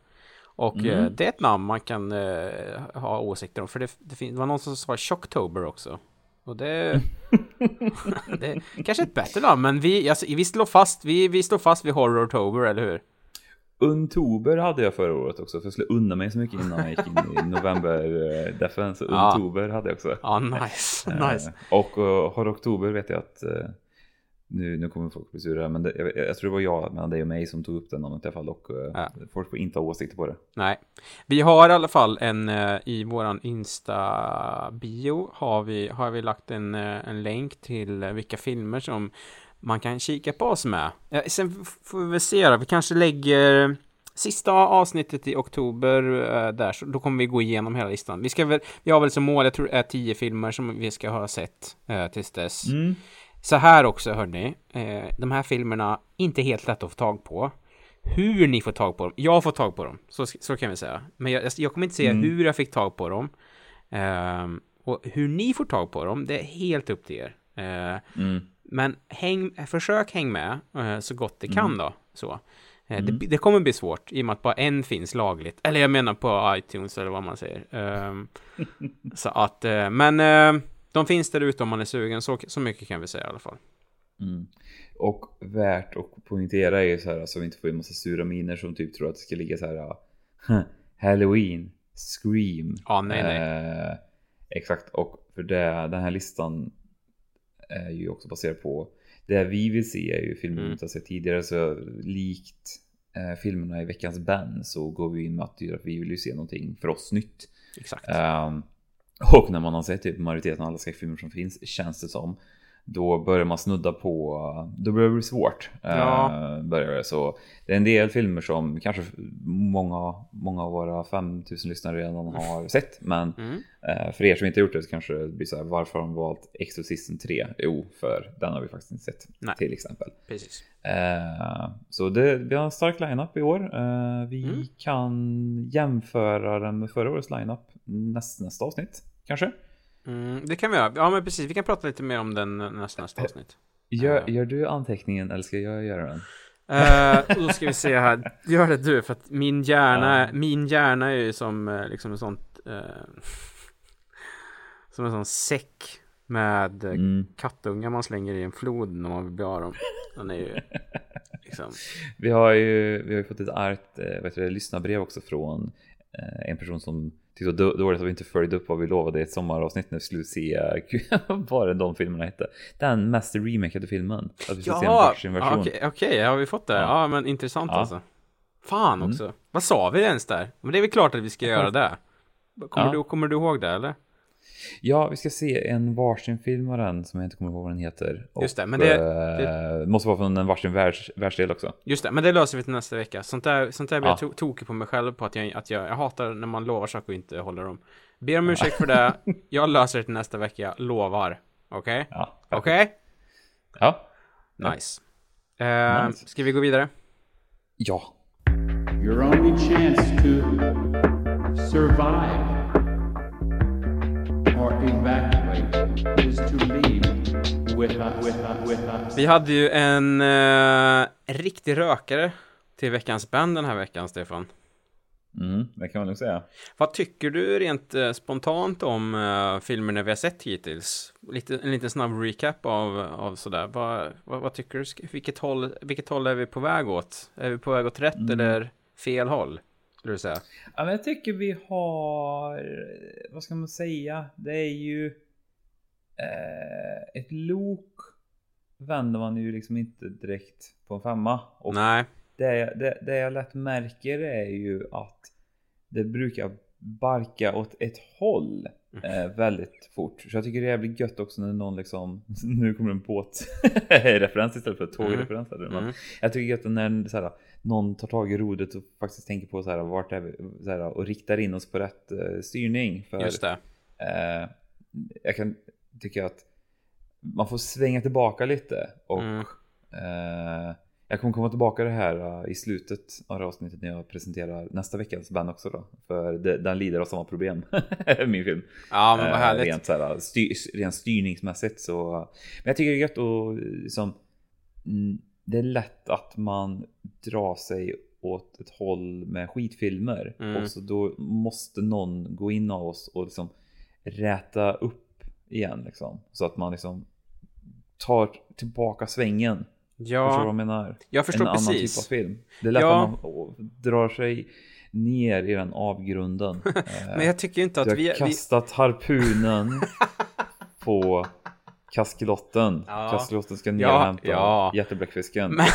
Och mm. Eh, det är ett namn man kan uh, ha åsikter om. För det, det, det var någon som sa Shocktober också. Och det... det kanske ett bättre namn, men vi, alltså, vi, slår fast, vi, vi står fast vid Horrortober, eller hur? Untober hade jag förra året också, för jag skulle unna mig så mycket innan jag gick in i november uh, defense. Untober ja. hade jag också. Ja, nice. nice. och uh, Horroktober vet jag att uh, nu, nu kommer folk bli sura, men det, jag, jag, tror det var jag mellan dig och mig som tog upp det namnet i alla fall och uh, ja. folk får inte ha åsikter på det. Nej, vi har i alla fall en uh, i våran Insta-bio har vi, har vi lagt en, uh, en länk till vilka filmer som man kan kika på oss med. sen får vi väl se då, vi kanske lägger sista avsnittet i oktober där, så då kommer vi gå igenom hela listan. Vi ska väl, vi har väl som mål, jag tror det är tio filmer som vi ska ha sett tills dess. Mm. Så här också hörni, eh, de här filmerna, inte helt lätt att få tag på. Hur ni får tag på dem, jag får tag på dem, så, så kan vi säga. Men jag, jag kommer inte säga mm. hur jag fick tag på dem. Eh, och hur ni får tag på dem, det är helt upp till er. Eh, mm. Men häng, försök häng med eh, så gott det kan mm. då. Så. Eh, mm. Det, det, kommer bli svårt i och med att bara en finns lagligt. Eller jag menar på iTunes eller vad man säger. Ehm, så att, eh, men de finns där ute om man är sugen, så, så mycket kan vi säga i alla fall. Mm. Och värt att poängtera är ju så här så vi inte får en massa sura miner som typ tror att det ska ligga så här Halloween, Scream. Ja, nej, nej. Eh, exakt, och för det, den här listan är ju också baserad på det vi vill se är ju filmer mm. vi inte har sett tidigare så likt eh, filmerna i veckans band så går vi in med att vi vill ju se någonting för oss nytt. Exakt. Um, och när man har sett typ majoriteten av alla skräckfilmer som finns känns det som då börjar man snudda på, då börjar det bli svårt. Ja. Uh, börjar det. Så det är en del filmer som kanske många, många av våra 5000 lyssnare redan har sett. Men mm. uh, för er som inte gjort det så kanske det blir så här, varför har de valt Exorcisten 3? Jo, för den har vi faktiskt inte sett Nej. till exempel. Precis. Uh, så det, vi har en stark lineup i år. vi mm. kan jämföra den med förra årets lineup näst, nästa avsnitt kanske. Mm, det kan vi göra. Ja, men precis. Vi kan prata lite mer om den nästa, nästa eh, avsnitt. Gör, uh. gör du anteckningen eller ska jag göra den? Uh, då ska vi se här. Gör det du, för att min hjärna, uh. min hjärna är ju som liksom en sånt... Uh, som en sån säck med mm. kattungar man slänger i en flod när man vill bli av dem. Den är ju liksom... Vi har ju, vi har ju fått ett argt lyssnarbrev också från en person som tyckte det var dåligt att vi inte följde upp vad vi lovade i ett sommaravsnitt när vi skulle se vad de filmerna hette? Den mest remakade filmen. Att vi skulle ja, se en version. Okej, okay, okay, har vi fått det? Ja, ja men intressant ja. alltså. Fan mm. också. Mm. Vad sa vi ens där? Men det är väl klart att vi ska göra det. Kommer, ja. du, kommer du ihåg det eller? Ja, vi ska se en varsin film av den som jag inte kommer ihåg vad den heter. Just det, men det, det... Eh, måste vara från en varsin världs, världsdel också. Just det, men det löser vi till nästa vecka. Sånt där, sånt där blir ja. jag tokig på mig själv på att jag, att jag, jag hatar när man lovar saker och inte håller dem. Ber om ursäkt för det. Jag löser det till nästa vecka, lovar. Okej? Okay? Ja. Okej? Okay? Ja. Nice. Uh, nice. Ska vi gå vidare? Ja. Your only chance to survive Vi hade ju en uh, riktig rökare till veckans band den här veckan, Stefan. Mm, det kan man nog säga. Vad tycker du rent uh, spontant om uh, filmerna vi har sett hittills? Lite, en liten snabb recap av, av sådär. Vad, vad, vad, tycker du? Vilket håll, vilket håll är vi på väg åt? Är vi på väg åt rätt mm. eller fel håll? Skulle du säga? Ja, men jag tycker vi har, vad ska man säga? Det är ju eh, ett lok vänder man ju liksom inte direkt på en femma. Och Nej. Det, det, det jag lätt märker är ju att det brukar barka åt ett håll. eh, väldigt fort. Så jag tycker det jävligt gött också när någon liksom, nu kommer en båtreferens istället för tågreferens. Mm. Mm. Jag tycker det är gött när så här, någon tar tag i rodret och faktiskt tänker på så här, vart är vi, så här, och riktar in oss på rätt eh, styrning. För, Just det. Eh, jag kan tycka att man får svänga tillbaka lite och Mm. eh, jag kommer komma tillbaka till det här eh, i slutet av det avsnittet när jag presenterar nästa veckans band också då. För det, den lider av samma problem, min film. Ja, men vad Eh, härligt. Rent, så här, styr, rent styrningsmässigt så. Men jag tycker det är gött och liksom. Det är lätt att man drar sig åt ett håll med skitfilmer. Mm. Och så då måste någon gå in av oss och liksom räta upp igen liksom. Så att man liksom tar tillbaka svängen. Förstår du vad Ja, jag menar? jag förstår en annan typ precis. av film. Det är lätt Ja. att man drar sig ner i den avgrunden. Men jag tycker inte att du har vi... vi kastat harpunen på kaskelotten. Ja. Kaskelotten ska ner Ja, ja. jättebläckfisken. Men-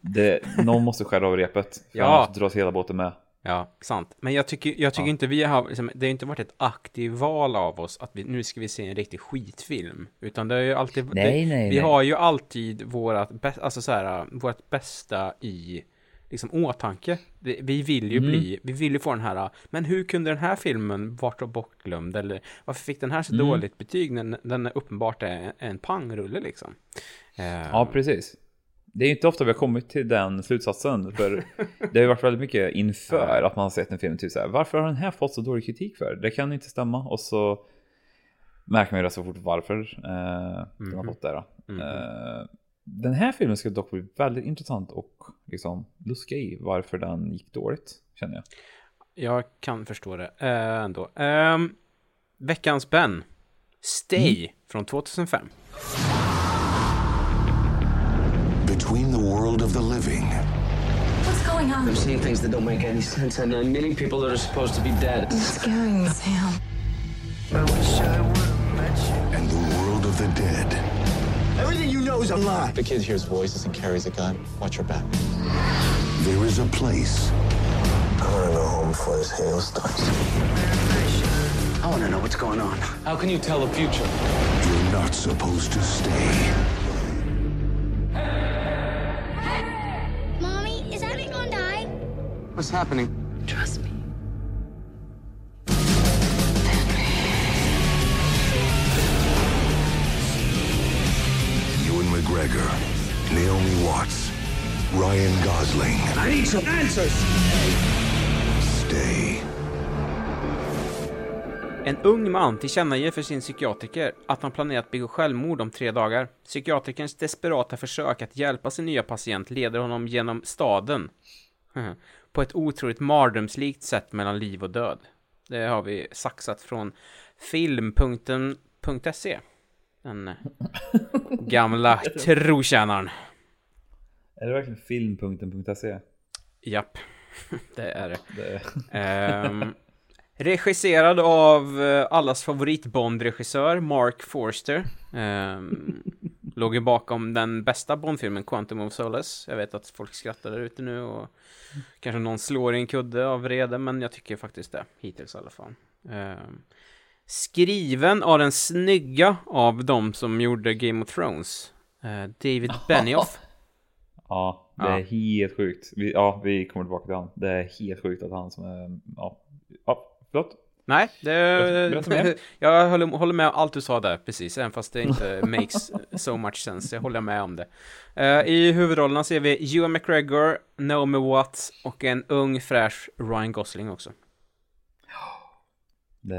Det, någon måste skära av repet. För Ja. annars dras hela båten med. Ja, sant. Men jag tycker, jag tycker Ja. inte vi har, liksom, det har inte varit ett aktivt val av oss att vi, nu ska vi se en riktig skitfilm. Utan det är ju alltid, det, Nej, nej, vi nej. har ju alltid vårat, alltså så här, vårt bästa i liksom åtanke. Vi, vi vill ju Mm. bli, vi vill ju få den här, men hur kunde den här filmen vara bortglömd? Eller varför fick den här så Mm. dåligt betyg när den är uppenbart är en, pangrulle liksom? Eh, Ja, precis. Det är inte ofta vi har kommit till den slutsatsen. För det har ju varit väldigt mycket inför att man har sett en film. Typ så här, varför har den här fått så dålig kritik för? Det kan inte stämma. Och så märker man ju rätt så fort varför eh, den har Mhm. fått det. Då. Mhm. Eh, den här filmen ska dock bli väldigt intressant och liksom luska i varför den gick dåligt. Känner jag. Jag kan förstå det eh, ändå. Ehm, veckans Ben. Stay Mm. från 2005. Between the world of the living What's going on? I'm seeing things that don't make any sense, and I'm meeting people that are supposed to be dead. You're scaring me, Sam. and the world of the dead. Everything you know is a lie. The kid hears voices and carries a gun. Watch your back. There is a place I want to go home before this hail starts. I want to know what's going on. How can you tell the future? you're not supposed to stay. Mommy, is Abby gonna die? What's happening? Trust me. McGregor, Naomi Watts, Ryan Gosling. I need some answers. Stay. En ung man tillkännager för sin psykiatriker att han planerar att begå självmord om tre dagar. Psykiatrikerns desperata försök att hjälpa sin nya patient leder honom genom staden. På ett otroligt mardrömslikt sätt mellan liv och död. Det har vi saxat från film.se. Den gamla trotjänaren. Är det verkligen filmpunkten.se? Japp, det är det. Det, Ehm, regisserad av eh, allas favorit Bond-regissör Mark Forster. Um, låg ju bakom den bästa Bond-filmen Quantum of Solace. Jag vet att folk skrattar där ute nu och kanske någon slår i en kudde av vrede, men jag tycker faktiskt det. Hittills i alla fall. Ehm, skriven av den snygga av de som gjorde Game of Thrones. eh, David Benioff. ja, det är helt sjukt. Vi, ja, vi kommer tillbaka till han. Det är helt sjukt att han som är... Ja, ja förlåt. Nej, det... Jag håller, håller med om allt du sa där, precis. Även fast det inte makes so much sense. Jag håller med om det. Eh, I huvudrollerna ser vi Ewan McGregor, Naomi Watts och en ung fräsch Ryan Gosling också.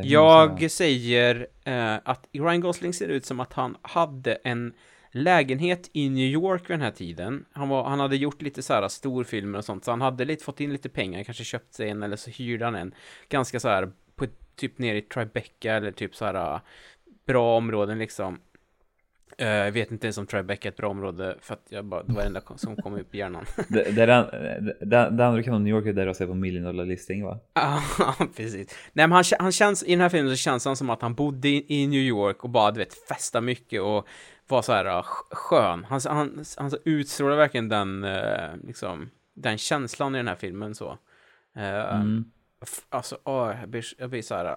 Jag säger eh, att Ryan Gosling ser ut som att han hade en lägenhet i New York vid den här tiden. Han, var, han hade gjort lite så här storfilmer och sånt, så han hade lite, fått in lite pengar, kanske köpt sig en eller så hyrde han en. Ganska så här, på, typ nere i Tribeca eller typ så här äh, bra områden liksom. Eh, Jag vet inte ens om Tribeca är ett bra område för att jag bara, det var det enda som kom upp i hjärnan. Det, det, är den, det, det andra du kan om New York är där du ser på Million Dollar Listing va? Ja, precis. Nej, men han, han känns, i den här filmen så känns han som att han bodde i, New York och bara, du vet, festa mycket och var så här sk- skön. Han, han, han utstrålar verkligen den, eh, liksom, den känslan i den här filmen så. Eh, Mm. Alltså, åh, jag blir, jag blir så här,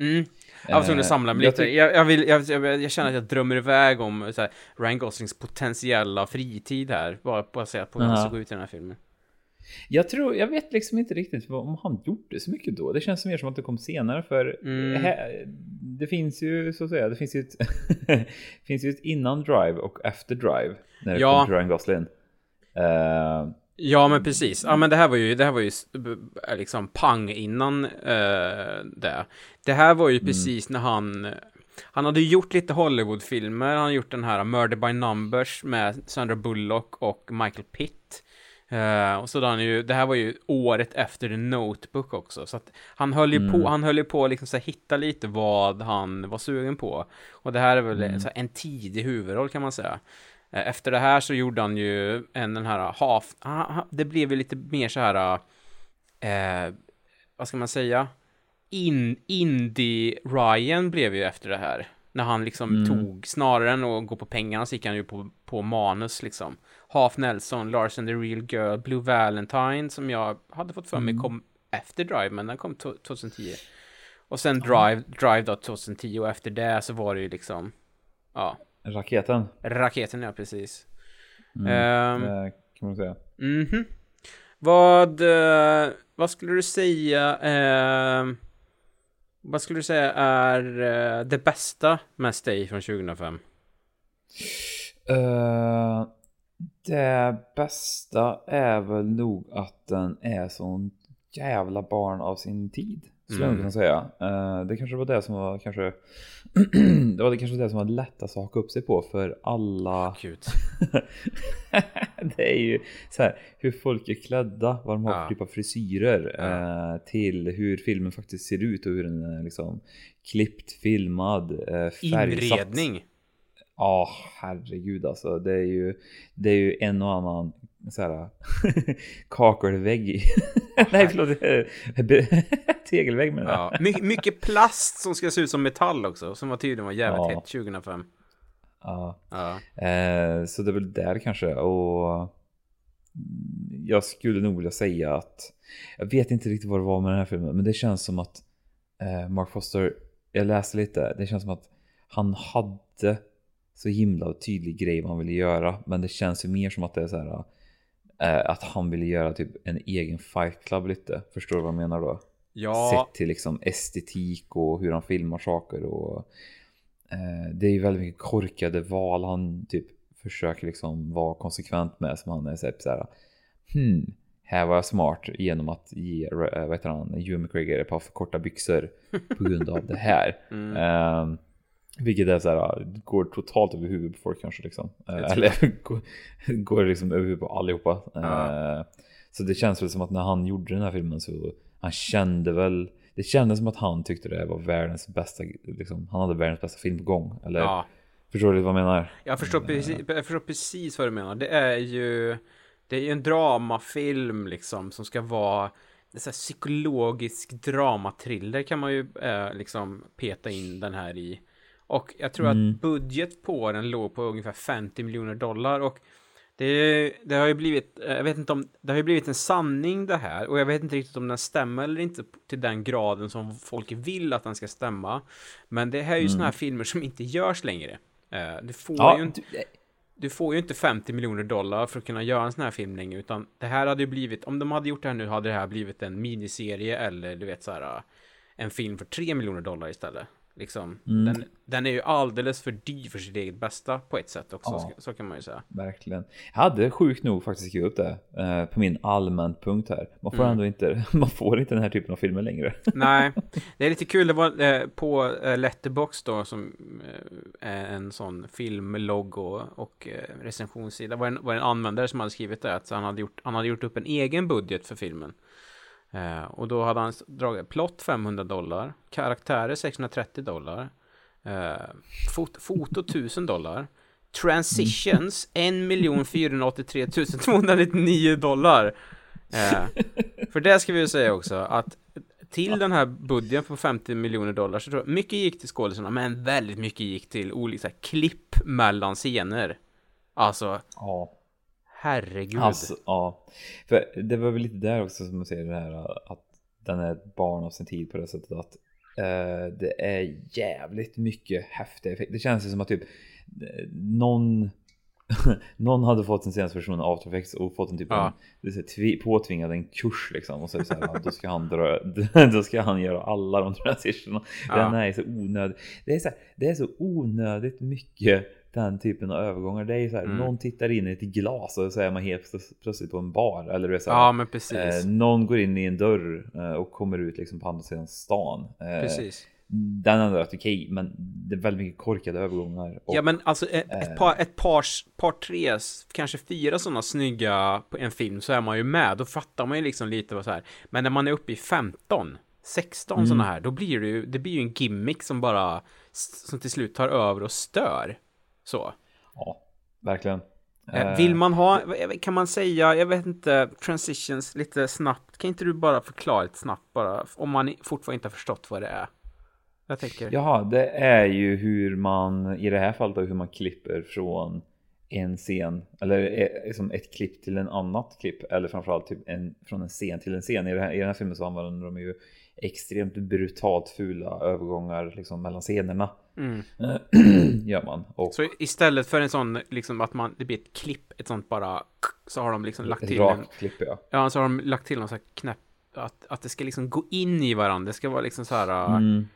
Mm. Jag var tvungen att Eh, samla mig lite. Jag, jag, vill, jag, jag, känner att jag drömmer iväg om så här, Ryan Goslings potentiella fritid här. Bara på hur han såg ut i den här filmen. Jag tror, jag vet liksom inte riktigt vad- om han gjorde så mycket då. Det känns mer som att det kom senare för Mm. här, det finns ju så att säga, det finns ju ett, finns ju ett innan Drive och efter Drive när det Ja. kom till Ryan Gosling. Eh, Ja, men precis. Ja, men det här var ju, det här var ju liksom pang innan eh, det. Det här var ju precis när han, han hade gjort lite Hollywoodfilmer. Han har gjort den här Murder by Numbers med Sandra Bullock och Michael Pitt. Eh, och så han ju, det här var ju året efter The Notebook också, så att han höll ju på, han höll ju på att liksom så här hitta lite vad han var sugen på. Och det här är väl så här, en tidig huvudroll kan man säga. Eh, Efter det här så gjorde han ju en den här half, ah, ah, det blev ju lite mer så här, eh, vad ska man säga? In, indie Ryan blev ju efter det här. När han liksom tog, snarare än att gå på pengarna så gick han ju på, på manus liksom. Half Nelson, Lars and the Real Girl, Blue Valentine som jag hade fått för mig kom efter Drive, men den kom to- 2010. Och sen Drive, Drive då 2010 och efter det så var det ju liksom, ja, raketen, raketen ja, precis. mm, eh, kan man säga. Mhm. Vad, eh, vad skulle du säga, eh, vad skulle du säga är eh, det bästa med Stay från 2005? Eh, det bästa är väl nog att den är sån jävla barn av sin tid. Skulle jag Mm. kunna säga. Eh, det kanske var det som var kanske Det var det kanske det som var lättast att haka upp sig på för alla Gud. Det är ju så här hur folk är klädda, vad de har Ja. för typ av frisyrer Ja. eh, till hur filmen faktiskt ser ut och hur den är liksom klippt, filmad, eh, färgsatt. Inredning. Ja, herregud alltså. Det är ju, det är ju en och annan så här kakelvägg. Nej, förlåt. Tegelvägg menar jag. Ja. My- mycket plast som ska se ut som metall också, som var tydligen var jävligt Ja. hett 2005. Ja. Ja. Eh, så det är väl där kanske. Och mm, jag skulle nog vilja säga att jag vet inte riktigt vad det var med den här filmen, men det känns som att eh, Mark Foster, jag läste lite, det känns som att han hade så himla tydlig grej han ville göra, men det känns ju mer som att det är så här att han ville göra typ en egen fight club lite. Förstår du vad jag menar då? Ja, Sett till liksom estetik och hur han filmar saker och eh, det är ju väldigt mycket korkade val han typ försöker liksom vara konsekvent med som han är så här, så här hmm, här var jag smart genom att ge, eh, vad heter han, Hugh McGregor ett par för korta byxor på grund av det här. Mm. Eh, vilket är så här, går totalt över huvudet på folk kanske liksom. Eh, eller går, liksom över huvudet på allihopa. Ja. Eh, så det känns väl som att när han gjorde den här filmen så han kände väl det kändes som att han tyckte det var världens bästa, liksom, han hade världens bästa film på gång. Eller ja. förstår du vad jag menar? Jag förstår, precis, jag förstår precis vad du menar. Det är ju Det är ju en dramafilm liksom som ska vara sån här psykologisk dramatriller kan man ju eh, liksom peta in den här i. Och jag tror Mm. att budget på den låg på ungefär 50 miljoner dollar och det, det har ju blivit, eh, jag vet inte om, det har ju blivit en sanning det här och jag vet inte riktigt om den stämmer eller inte till den graden som folk vill att den ska stämma. Men det här är ju såna här filmer som inte görs längre. Eh, Du får Ja, ju inte du- får ju inte 50 miljoner dollar för att kunna göra en sån här film längre, utan det här hade ju blivit, om de hade gjort det här nu hade det här blivit en miniserie eller du vet så här äh, en film för 3 miljoner dollar istället. Liksom, Mm. den, den är ju alldeles för dyr för sitt eget bästa på ett sätt också, Ja. så, kan man ju säga. Verkligen. Jag hade sjukt nog faktiskt skrivit upp det eh, på min allmänpunkt här. Man får Mm. ändå inte, man får inte den här typen av filmer längre. Nej, det är lite kul. Det var eh, på eh, Letterbox då som eh, en sån filmlogg och, och eh, recensionssida. var en, var en användare som hade skrivit det att han hade gjort, han hade gjort upp en egen budget för filmen. Eh, och då hade han dragit plott 500 dollar, karaktärer 630 dollar, eh, fot, foto 1000 dollar, transitions 1 483 299 dollar. Eh, för det ska vi ju säga också att till den här budgeten på 50 miljoner dollar så tror jag mycket gick till skådespelarna men väldigt mycket gick till olika klipp mellan scener. Alltså, Ja. Herregud. Alltså, ja. För det var väl lite där också som man säger det här att den är ett barn av sin tid på det sättet att eh, det är jävligt mycket häftiga effekter. Det känns ju som att typ eh, någon någon hade fått den senaste versionen av After Effects och fått en typ Ja. en, så här, tvi- påtvingad en kurs liksom och så är det så här, då ska han dra, då ska han göra alla de transitionerna. Ja. Den är så onödig. Det är så, här, det är så onödigt mycket den typen av övergångar. Det är ju så här, Mm. någon tittar in i ett glas och så är man helt plöts- plötsligt på en bar eller det är så här, Ja, men precis. Eh, någon går in i en dörr eh, och kommer ut liksom på andra sidan stan. Eh, Precis. Den är ändå rätt okej, men det är väldigt mycket korkade övergångar. Och, Ja men alltså ett, ett, par, ett par, par tre, kanske fyra sådana snygga på en film så är man ju med. Då fattar man ju liksom lite vad så här. Men när man är uppe i 15, 16 sådana här, då blir det ju, det blir ju en gimmick som bara, som till slut tar över och stör. Så. Ja, verkligen. Eh, Vill man ha, kan man säga, jag vet inte, transitions lite snabbt. Kan inte du bara förklara lite snabbt bara, om man fortfarande inte har förstått vad det är? Jag tänker. Jaha, det är ju hur man i det här fallet då, hur man klipper från en scen eller eh, som ett klipp till en annat klipp eller framförallt typ en, från en scen till en scen. I, här, I den här filmen så använder de ju extremt brutalt fula övergångar liksom mellan scenerna. Mm. Gör man. Och Så istället för en sån, liksom att man, det blir ett klipp, ett sånt bara, så har de liksom lagt till en, klipp ja. ja, så har de lagt till någon sån här knäpp, att, att det ska liksom gå in i varandra, det ska vara liksom så här, Mm.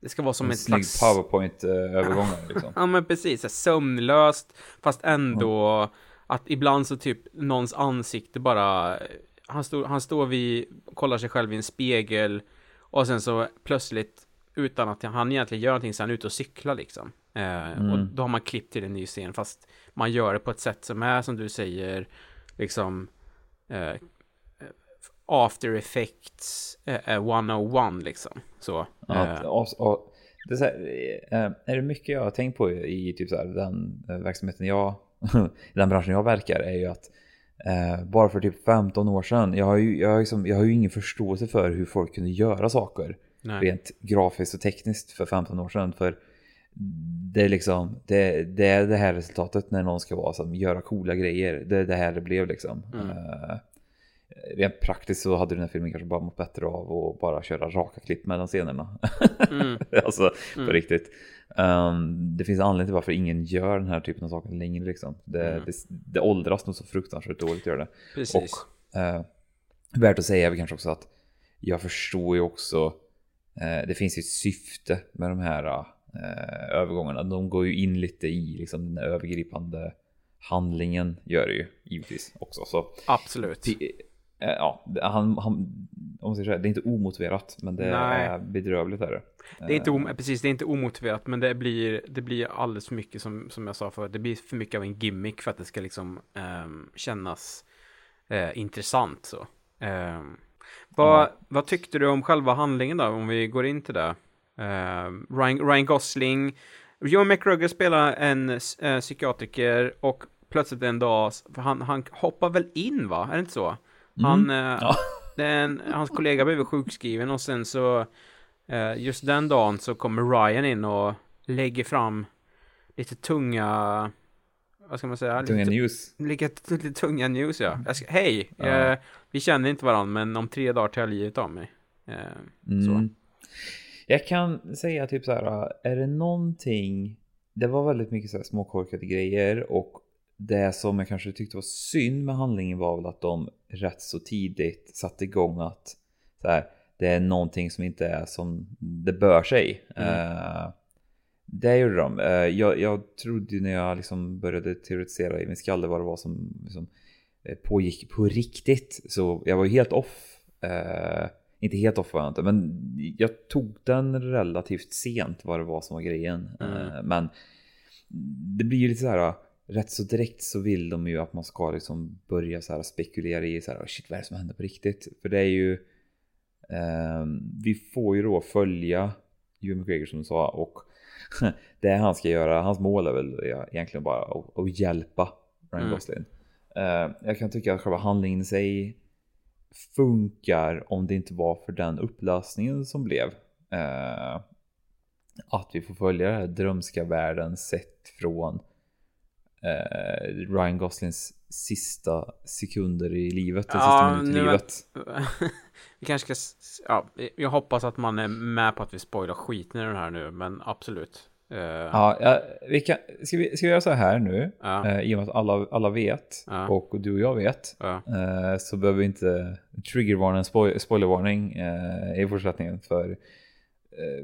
det ska vara som En snygg slags, powerpoint-övergångar liksom. ja men precis, här sömnlöst, fast ändå, att ibland så typ någons ansikte bara, han står, han står vid, kollar sig själv i en spegel, och sen så plötsligt, utan att han egentligen gör någonting, så är han ute och cyklar liksom. Eh, Och då har man klippt till en ny scen, fast man gör det på ett sätt som är, som du säger, liksom eh, after effects eh, eh, 101 liksom. Så. Att, eh, och, och, det är, så här, eh, är det mycket jag har tänkt på i typ så här, den eh, verksamheten jag, i den branschen jag verkar är ju att eh, bara för typ 15 år sedan, jag har, ju, jag, har liksom, jag har ju ingen förståelse för hur folk kunde göra saker Nej. rent grafiskt och tekniskt för 15 år sedan. För det är liksom, det, det är det här resultatet när någon ska vara som göra coola grejer. Det är det här det blev liksom. Mm. Eh, rent praktiskt så hade den här filmen kanske bara mått bättre av att bara köra raka klipp mellan scenerna. Mm. alltså på riktigt. Um, det finns anledning till varför ingen gör den här typen av saker längre liksom. Det, Mm. det, det åldras nog så fruktansvärt dåligt gör det. Precis. Och eh, värt att säga är väl kanske också att jag förstår ju också, eh, det finns ju ett syfte med de här eh, övergångarna. De går ju in lite i liksom, den övergripande handlingen, gör det ju givetvis också. Så Absolut. det- ja, det- han, han, om man säger så här, det är inte omotiverat, men det Nej. är bedrövligt. Är det. Det är inte, om, precis, det är inte omotiverat, men det blir, det blir alldeles för mycket som, som jag sa förut. Det blir för mycket av en gimmick för att det ska liksom ehm, kännas eh, intressant så. Ehm, vad, vad tyckte du om själva handlingen då, om vi går in till det? Ehm, Ryan, Ryan Gosling, Joe McGregor spelar en eh, psykiatriker och plötsligt en dag, han, han hoppar väl in va? Är det inte så? Han, eh, Ja. den, hans kollega blev sjukskriven och sen så eh, just den dagen så kommer Ryan in och lägger fram lite tunga vad ska man säga? Tunga lite, news. lite, lite tunga news ja. Ska, Hej! Ja. Eh, vi känner inte varandra men om tre dagar tar jag livet av mig. Eh, Så. Mm. Jag kan säga typ så här, är det någonting, det var väldigt mycket så här småkorkade grejer och det som jag kanske tyckte var synd med handlingen var väl att de rätt så tidigt satte igång att så här, det är någonting som inte är som det bör sig. Eh, det gjorde de. Eh, jag, jag trodde när jag liksom började teoretisera i min skalle vad det var som liksom, eh, pågick på riktigt. Så jag var ju helt off. Eh, inte helt off var jag inte, men jag tog den relativt sent vad det var som var grejen. Eh, men det blir ju lite så här, rätt så direkt så vill de ju att man ska liksom börja så här spekulera i så här, shit vad är det som händer på riktigt? För det är ju, eh, vi får ju då följa Hugh McGregor som du sa och det han ska göra, hans mål är väl egentligen bara att, att hjälpa Ryan Mm. Gosling. Eh, jag kan tycka att själva handlingen i sig funkar om det inte var för den upplösningen som blev. Eh, att vi får följa den här drömska världen sett från Ryan Goslings sista sekunder i livet, den sista minuten i livet. vi kanske ska... Ja, jag hoppas att man är med på att vi spoilar skiten i den här nu, men absolut. Eh, Ja, ja, vi kan, ska, vi, ska vi göra så här nu? Ja. Eh, I och med att alla, alla vet, Ja. och du och jag vet, Ja. eh, så behöver vi inte triggervarna en spoil, spoilervarning eh, i fortsättningen. För eh,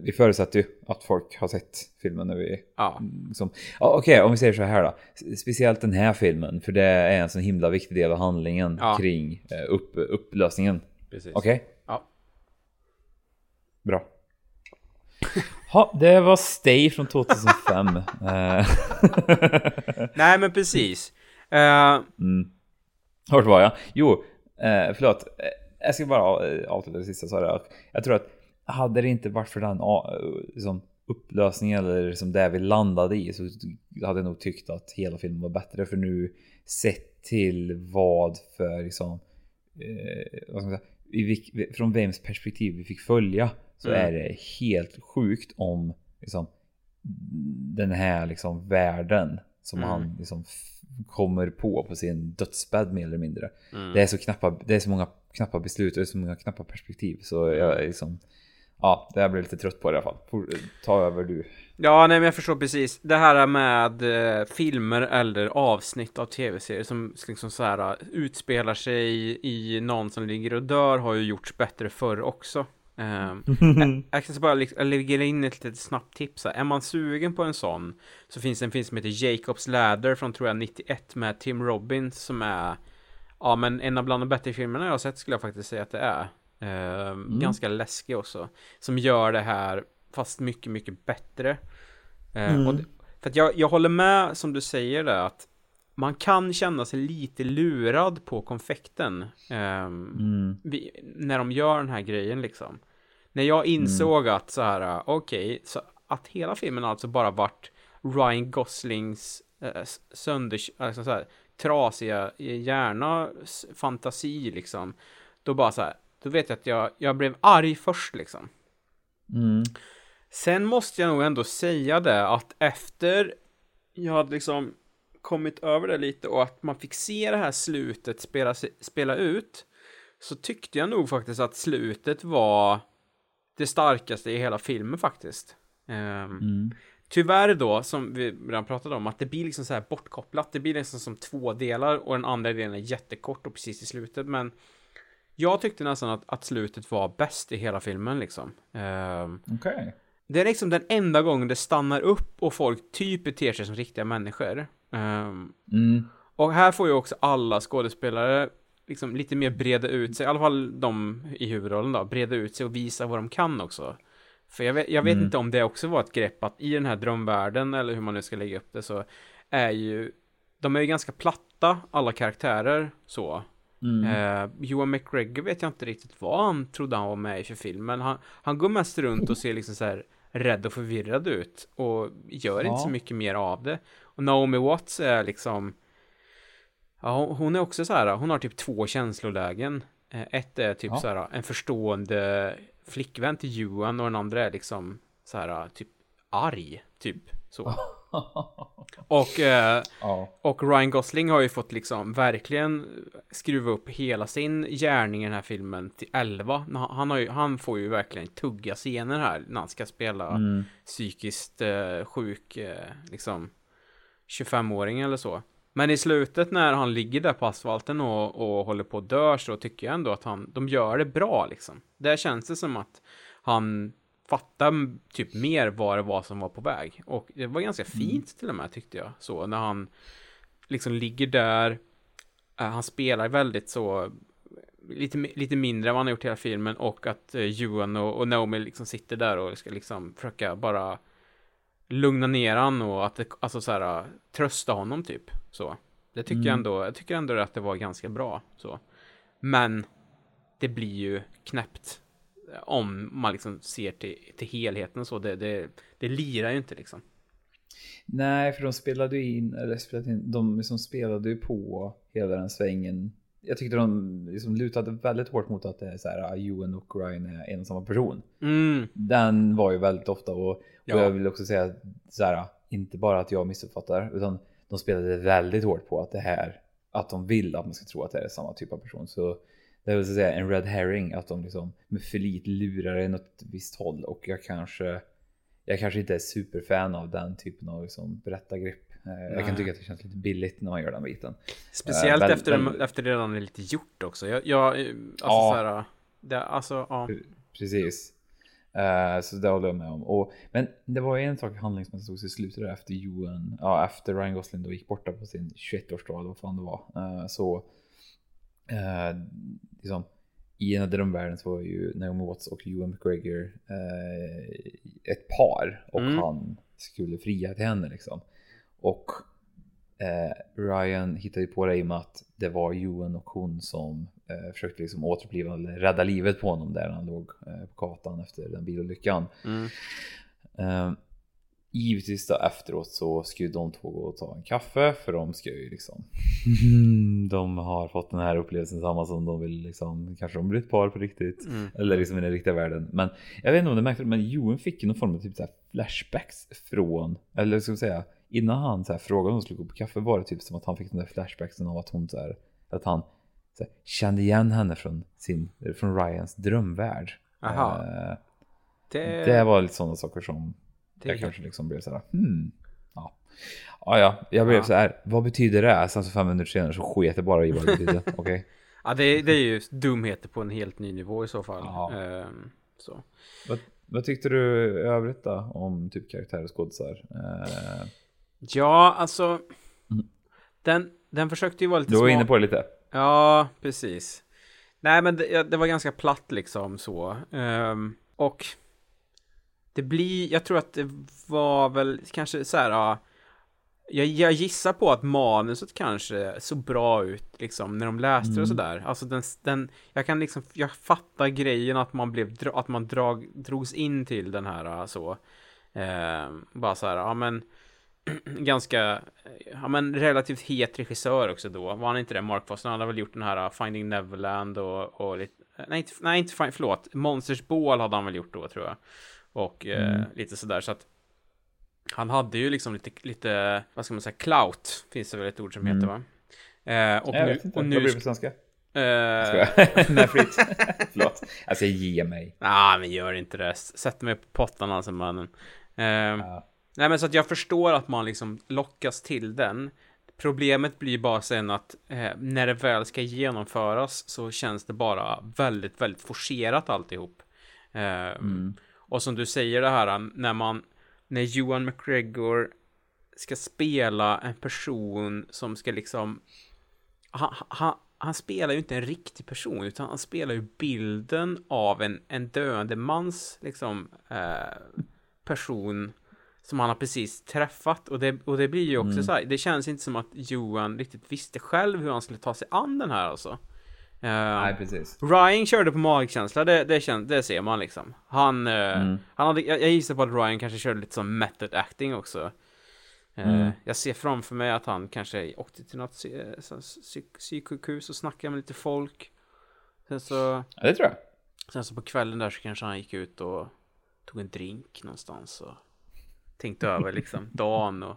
vi förutsätter ju att folk har sett filmen när vi... Ja. Liksom, ja, Okej, om vi säger så här då. Speciellt den här filmen, för det är en sån himla viktig del av handlingen Ja. kring eh, upp, upplösningen. Okej? Ja. Bra. Ja, det var Stay från 2005. Eh, Nej, men precis. Eh, Vart var jag? Jo, eh, förlåt. Eh, Jag ska bara eh, avsluta det sista så här. Jag tror att hade det inte varit för den liksom, upplösningen eller som det vi landade i så hade jag nog tyckt att hela filmen var bättre. För nu sett till vad för liksom, eh, vad säga, vi fick, från vems perspektiv vi fick följa så Mm. är det helt sjukt om liksom, den här liksom världen som Mm. han liksom kommer på på sin dödsbädd mer eller mindre. Mm. Det är så knappa, det är så många knappa beslut och så många knappa perspektiv så jag liksom Ja, det här blir lite trött på det i alla fall. For- Ta över du. Ja, nej men jag förstår precis. Det här med eh, filmer eller avsnitt av tv-serier som liksom så här eh, utspelar sig i, någon som ligger och dör har ju gjorts bättre förr också. Um, jag, jag kan bara liksom, lägger in ett litet snabbt tips här. Är man sugen på en sån så finns det en film som heter Jacobs Ladder från tror jag 91 med Tim Robbins som är ja men en av bland de bättre filmerna jag har sett skulle jag faktiskt säga att det är. Ehm, Ganska läskig också. Som gör det här fast mycket, mycket bättre. Eh, och det, för att jag, jag håller med som du säger där att man kan känna sig lite lurad på konfekten. ehm, vi, när de gör den här grejen liksom. När jag insåg att så här, äh, okej, så att hela filmen alltså bara varit Ryan Goslings äh, s- sönders, alltså så här, trasiga hjärna, s- fantasi liksom. Då bara så här, då vet jag att jag, jag blev arg först liksom. Sen måste jag nog ändå säga det att efter jag hade liksom kommit över det lite och att man fick se det här slutet spela, spela ut så tyckte jag nog faktiskt att slutet var det starkaste i hela filmen faktiskt. Ehm, Tyvärr då, som vi redan pratade om, att det blir liksom så här bortkopplat. Det blir liksom som två delar och den andra delen är jättekort och precis i slutet. Men jag tyckte nästan att, att slutet var bäst i hela filmen liksom. Ehm, Okej. det är liksom den enda gången det stannar upp och folk typ beter sig som riktiga människor. Ehm, Mm. och här får ju också alla skådespelare liksom lite mer breda ut sig, i alla fall de i huvudrollen då, breda ut sig och visa vad de kan också. För jag vet, jag vet inte om det också var ett grepp att i den här drömvärlden, eller hur man nu ska lägga upp det, så är ju, de är ju ganska platta, alla karaktärer, så. Eh, Johan McGregor vet jag inte riktigt vad han trodde han var med i för film, men han, han går mest runt och ser liksom så här rädd och förvirrad ut och gör inte Ja. så mycket mer av det. Och Naomi Watts är liksom Ja, hon- hon är också så här, hon har typ två känslolägen. Eh, Ett är typ Ja. så här en förstående flickvän till Johan och den andra är liksom så här typ arg, typ så. Och, eh, Ja. och Ryan Gosling har ju fått liksom verkligen skruva upp hela sin gärning i den här filmen till 11. Han, har ju, han får ju verkligen tugga scener här när han ska spela psykiskt eh, sjuk, eh, liksom 25-åring eller så. Men i slutet när han ligger där på asfalten och, och håller på att dö så tycker jag ändå att han, de gör det bra liksom. Där känns det som att han fattar m- typ mer vad det var som var på väg. Och det var ganska fint till och med tyckte jag. Så när han liksom ligger där. eh, han spelar väldigt så lite, lite mindre än vad han har gjort hela filmen och att eh, Johan och, och Naomi liksom sitter där och ska liksom försöka bara lugna ner han och att det, alltså så här trösta honom typ så. Det tycker jag ändå, jag tycker ändå att det var ganska bra så. Men det blir ju knäppt eh, om man liksom ser till, till helheten så. Det, det, det lirar ju inte liksom. Nej, för de spelade ju in, eller spelade in, de liksom spelade ju på hela den svängen. Jag tyckte de liksom lutade väldigt hårt mot att det är så här, ah, Ewan och Ryan är en och samma person. Mm, Den var ju väldigt ofta och, och Ja. jag vill också säga så här, inte bara att jag missuppfattar, utan de spelade väldigt hårt på att det här, att de vill att man ska tro att det är samma typ av person. Så det vill säga en red herring, att de liksom med förlit lurar en åt ett visst håll och jag kanske jag kanske inte är superfan av den typen av liksom berättargrepp. Eh, Jag kan tycka att det känns lite billigt när man gör den biten. Speciellt Eh, väl- efter, väl- efter det redan är lite gjort också. Jag, jag eh, alltså Ja. så här, det, alltså, ja. Precis. Eh, så det håller jag med om. Och, men det var ju en sak handlingsmässigt också i slutet där efter Johan, ja efter Ryan Gosling då gick borta på sin 21-årsdag eller vad fan det var. Eh, så eh, liksom, i den här drömvärlden så var ju Naomi Watts och Ewan McGregor eh, ett par och Mm. han skulle fria till henne liksom. Och eh, Ryan hittade ju på det i och med att det var Ewan och hon som eh, försökte liksom återuppliva eller rädda livet på honom där han låg eh, på gatan efter den bilolyckan. Mm. Givetvis då efteråt så ska ju de två gå och ta en kaffe för de ska ju liksom De har fått den här upplevelsen samma som de vill liksom Kanske de blir ett par på riktigt Mm. Eller liksom i den riktiga världen Men jag vet inte om det märkte men Johan fick ju någon form av typ så här flashbacks från Eller ska vi säga Innan han så här frågade om de skulle gå på kaffe var det typ som att han fick den där flashbacksen av att hon så här Att han så här, kände igen henne från sin Från Ryans drömvärld Aha. Eh, Det, det var lite sådana saker som det, jag kanske liksom blev såhär, hmm. Ja. ja, ja, jag blev Ja. så här. vad betyder det? Sen så fem minuter senare så sket jag bara i vad det betydde. Okej. ja, det, det är ju dumheter på en helt ny nivå i så fall. Ja. Ehm, så. Vad, vad tyckte du i övrigt då om typ karaktär och skådisar? Eh, Ja, alltså. Den, den försökte ju vara lite du var smart. inne på det lite. Ja, precis. Nej, men det, det var ganska platt liksom så. Ehm, och det blir, jag tror att det var väl kanske så här, ja, jag, jag gissar på att manuset kanske såg bra ut liksom när de läste det och sådär. Alltså den, den, jag kan liksom, jag fattar grejen att man blev, att man drag, drogs in till den här så. Ehm, bara så här, ja men ganska, ja men relativt het regissör också då. Var han inte det? Mark Foster, han hade väl gjort den här Finding Neverland och, och lite, nej inte, nej inte, förlåt, Monsters Ball hade han väl gjort då tror jag. Och eh, lite sådär så att han hade ju liksom lite, lite, vad ska man säga, clout, finns det väl ett ord som heter va? Eh, och jag nu, vet inte, och vad nu, blir det på svenska? eh, Nej, fritt. Förlåt. Alltså ge mig. ah, men gör inte det, sätt mig på pottan alltså mannen. Eh, Ja. Nej men så att jag förstår att man liksom lockas till den. Problemet blir bara sen att eh, när det väl ska genomföras så känns det bara väldigt, väldigt forcerat alltihop. Eh, Och som du säger det här när man, när Johan McGregor ska spela en person som ska liksom, han, han, han spelar ju inte en riktig person utan han spelar ju bilden av en, en döende mans liksom eh, person som han har precis träffat och det, och det blir ju också så här, det känns inte som att Johan riktigt visste själv hur han skulle ta sig an den här alltså. Eh, Nej, precis. Ryan körde på magkänsla, det, det, kän, det ser man liksom. Han, eh, han hade, jag, jag gissar på att Ryan kanske körde lite som method acting också. Eh, Jag ser framför mig att han kanske åkte till något psyk- psyksjukhus och snackade med lite folk. Sen så, Ja, det tror jag. sen så på kvällen där så kanske han gick ut och tog en drink någonstans och tänkte över liksom dagen och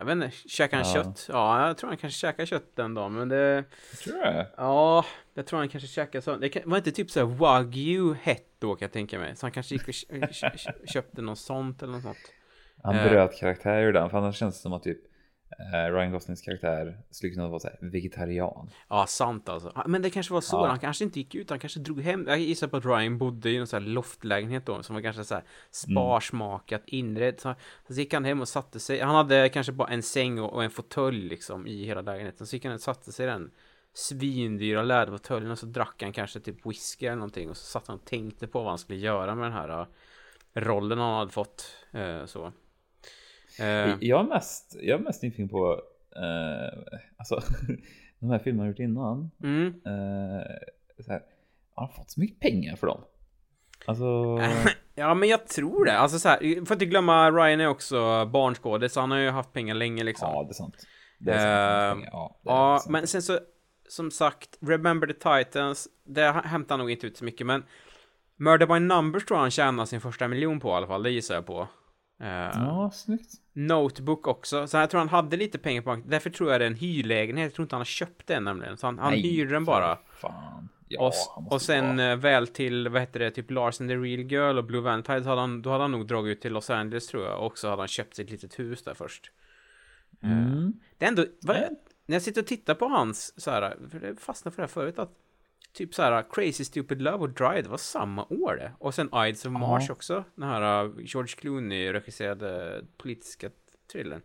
jag vet inte, käkade han Ja. kött? Ja, jag tror han kanske käkade kött den dagen, men det... Tror jag. Ja, jag tror han kanske käkade så. Det var inte typ såhär wagyu hett då kan jag tänka mig. Så han kanske gick och kö- kö- kö- köpte något sånt eller något sånt. Han Eh. bröt karaktär ur den. För annars känns det som att typ Ryan Goslings karaktär skulle kunna vara så vegetarian. Ja, sant alltså. Ja, Men det kanske var så. Ja. Han kanske inte gick ut. Han kanske drog hem. Jag gissar på att Ryan bodde i en sån här loftlägenhet då. Som var kanske så här sparsmakat, inredd. Så, så gick han hem och satte sig. Han hade kanske bara en säng och, och en fåtölj liksom i hela lägenheten. Så gick han och satte sig i den svindyra läderfåtöljen och så drack han kanske typ whisky eller någonting. Och så satt han och tänkte på vad han skulle göra med den här uh, rollen han hade fått. eh, så. Eh, Jag är mest, jag är mest nyfiken på eh, alltså, de här filmerna jag gjort innan. mm. Eh, så här, har han fått så mycket pengar för dem? Alltså, Ja, men jag tror det. Alltså så här, får inte glömma, Ryan är också barnskådis, så han har ju haft pengar länge liksom. ja det är sant. Det är sant, han pengar. Ja, det är Ja, sant. men sen så, som sagt, Remember the Titans, det hämtar nog inte ut så mycket, men Murder by Numbers tror jag han tjänar sin första miljon på i alla fall, det gissar jag på. Eh, Ja, snyggt. Notebook också. Så jag tror han hade lite pengar på banken. Därför tror jag det är en hyrlägenhet. Jag tror inte han har köpt den nämligen. Så han, han Nej, hyr den bara. Fan. Ja, och, och sen vara- eh, väl till, vad heter det, typ Lars and the Real Girl och Blue Valentine. Hade han, då hade han nog dragit ut till Los Angeles tror jag. Och så hade han köpt sig ett litet hus där först. Mm. Det är ändå, vad, när jag sitter och tittar på hans så här, för det fastnade för det här förut att typ så här Crazy Stupid Love och Dry, det var samma år det. Och sen Ides of Mars också, den här uh, George Clooney regisserade politiska thrillern.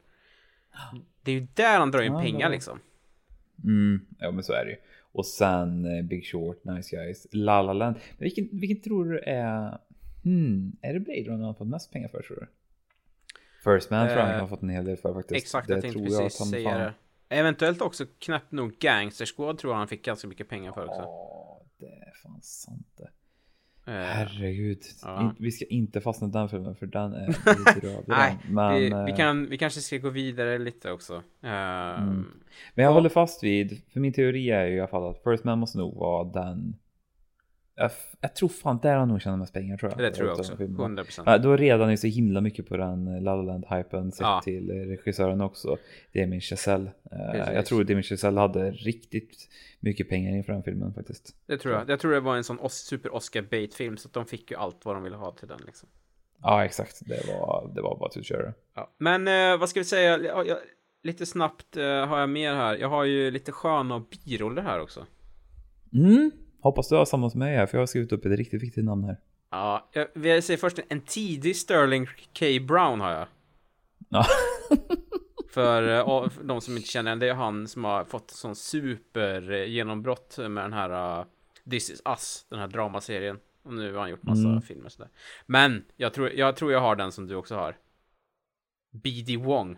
Det är ju där han drar in Ja, pengar det liksom. Mm, ja men så är det ju. Och sen eh, Big Short, Nice Guys, La La Land. Men vilken, vilken tror du är... Hmm, är det Blade Runner han har fått mest pengar för tror du? First Man tror jag han Eh, har fått en hel del för faktiskt. Exakt, det jag tänkte precis säga det. Eventuellt också knappt nog Gangster Squad tror jag han fick ganska mycket pengar för också. Ja, det är fan sant det. Eh, Herregud. ja. In, vi ska inte fastna i den filmen för den är bedrövlig. Nej, men, vi, vi, eh, kan, vi kanske ska gå vidare lite också. Eh, Mm. men jag håller fast vid, för min teori är ju i alla fall att First Man måste nog vara den jag, jag tror fan där han nog tjänar mest pengar tror jag. Det tror jag också. filmerna. 100%. Ja, då redan är så himla mycket på den eh, La La Land-hypen sett Ja. till eh, regissören också. Damien Chazelle. Eh, Precis. jag tror Damien Chazelle hade riktigt mycket pengar inför den filmen faktiskt. Det tror jag. Jag tror det var en sån super Oscar bait film så att de fick ju allt vad de ville ha till den liksom. Ja, exakt. Det var, det var bara att köra. Ja. Men eh, vad ska vi säga? Ja, jag, lite snabbt eh, har jag mer här. Jag har ju lite sköna biroller här också. Mm. Hoppas du har samma som mig här, för jag har skrivit upp ett riktigt viktigt namn här. Ja, jag vill säga först en tidig Sterling K. Brown har jag. Ja. För, eh, för de som inte känner det är han som har fått sån super eh, genombrott med den här uh, This is Us, den här dramaserien. Och nu har han gjort massa Mm. filmer sådär. Men, jag tror, jag tror jag har den som du också har. B.D. Wong.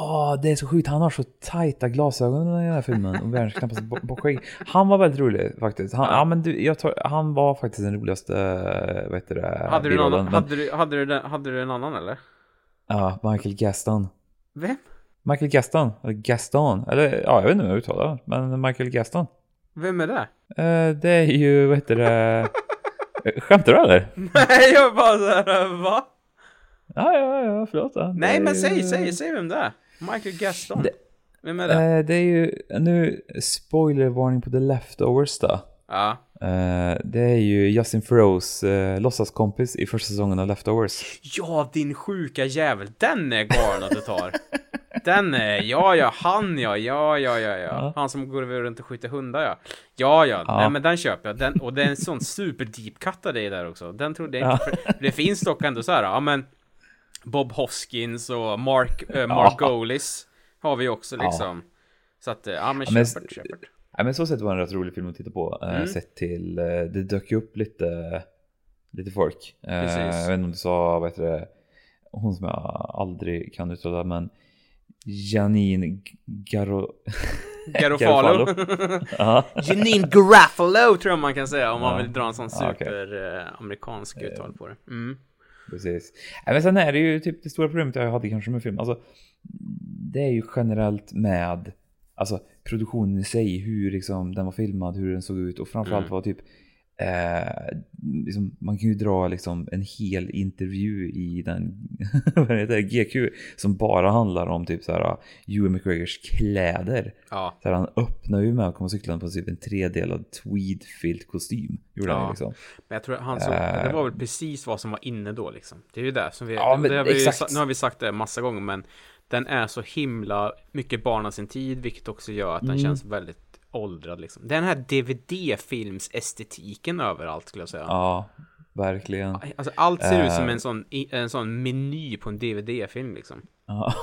Åh, det är så sjukt. Han har så tajta glasögon i den här filmen och världens knappaste bo- bockskägg. Han var väldigt rolig faktiskt. Han, ja. men du, jag tror, han var faktiskt den roligaste, eh, vad heter det, Hade du, någon. Men- hade, du, hade, du, den- hade du en annan eller? Ja, Michael Gaston. Vem? Michael Gaston, eller Gaston, eller ja, jag vet inte hur jag uttalar det, men Michael Gaston. Vem är det? Eh, det är ju, vad heter det, Eh, skämtar du eller? Nej, jag bara såhär, va? Ja, ja, ja, förlåt. då. Nej, Det men är säg, ju- säg, säg vem det är. Michael Gaston. Det- Vem är det? Eh, det är ju, nu, spoilervarning på The Leftovers då. Ja. Eh, det är ju Justin Theroux uh, låtsaskompis i första säsongen av Leftovers. Ja, din sjuka jävel. Den är galen att du tar. Den är, ja, ja, han ja, ja, ja, ja, ja. Ja. Han som går runt och skjuter hundar ja. Ja, ja, Ja. nej men den köper jag. Den, och det är en sån super deep cut av dig där också. Den trodde jag inte. För, det finns dock ändå så här, ja men Bob Hoskins och Mark, äh, Mark Ja. Golis har vi också Ja. liksom. Så att, eh, ja men Ja, men- köpert. Ja, men så sett var det en rätt rolig film att titta på. eh, Mm. Sett till, det dök ju upp lite, lite folk. Precis. jag vet inte om du sa, vad heter det, hon som jag aldrig kan uttala, men Janine Garo... Garofalo. Ja. Janine Garofalo tror jag man kan säga om man Ja. vill dra en sån Ja, okej. super eh, amerikansk uttal på det. Mm. Precis. Nej, men sen är det ju typ det stora problemet jag hade kanske med film. Alltså, det är ju generellt med alltså, produktionen i sig, hur liksom, den var filmad, hur den såg ut och framförallt Mm. var typ eh, liksom, man kan ju dra liksom en hel intervju i den det, GQ som bara handlar om typ så här Ewan McGregors kläder. Ja. Så här, han öppnar ju med att komma cyklande på typ en tredelad tweedfilt kostym. Gjorde han Ja. ju liksom. Men jag tror han såg, Eh. det var väl precis vad som var inne då liksom. Det är ju det som vi, Ja, det, det har vi nu har vi sagt det massa gånger men den är så himla mycket barn av sin tid vilket också gör att den Mm. känns väldigt åldrad liksom. Den här DVD-films-estetiken överallt skulle jag säga. Ja, verkligen. Alltså allt ser ut som Eh. en sån, en sån meny på en DVD-film liksom. Ja.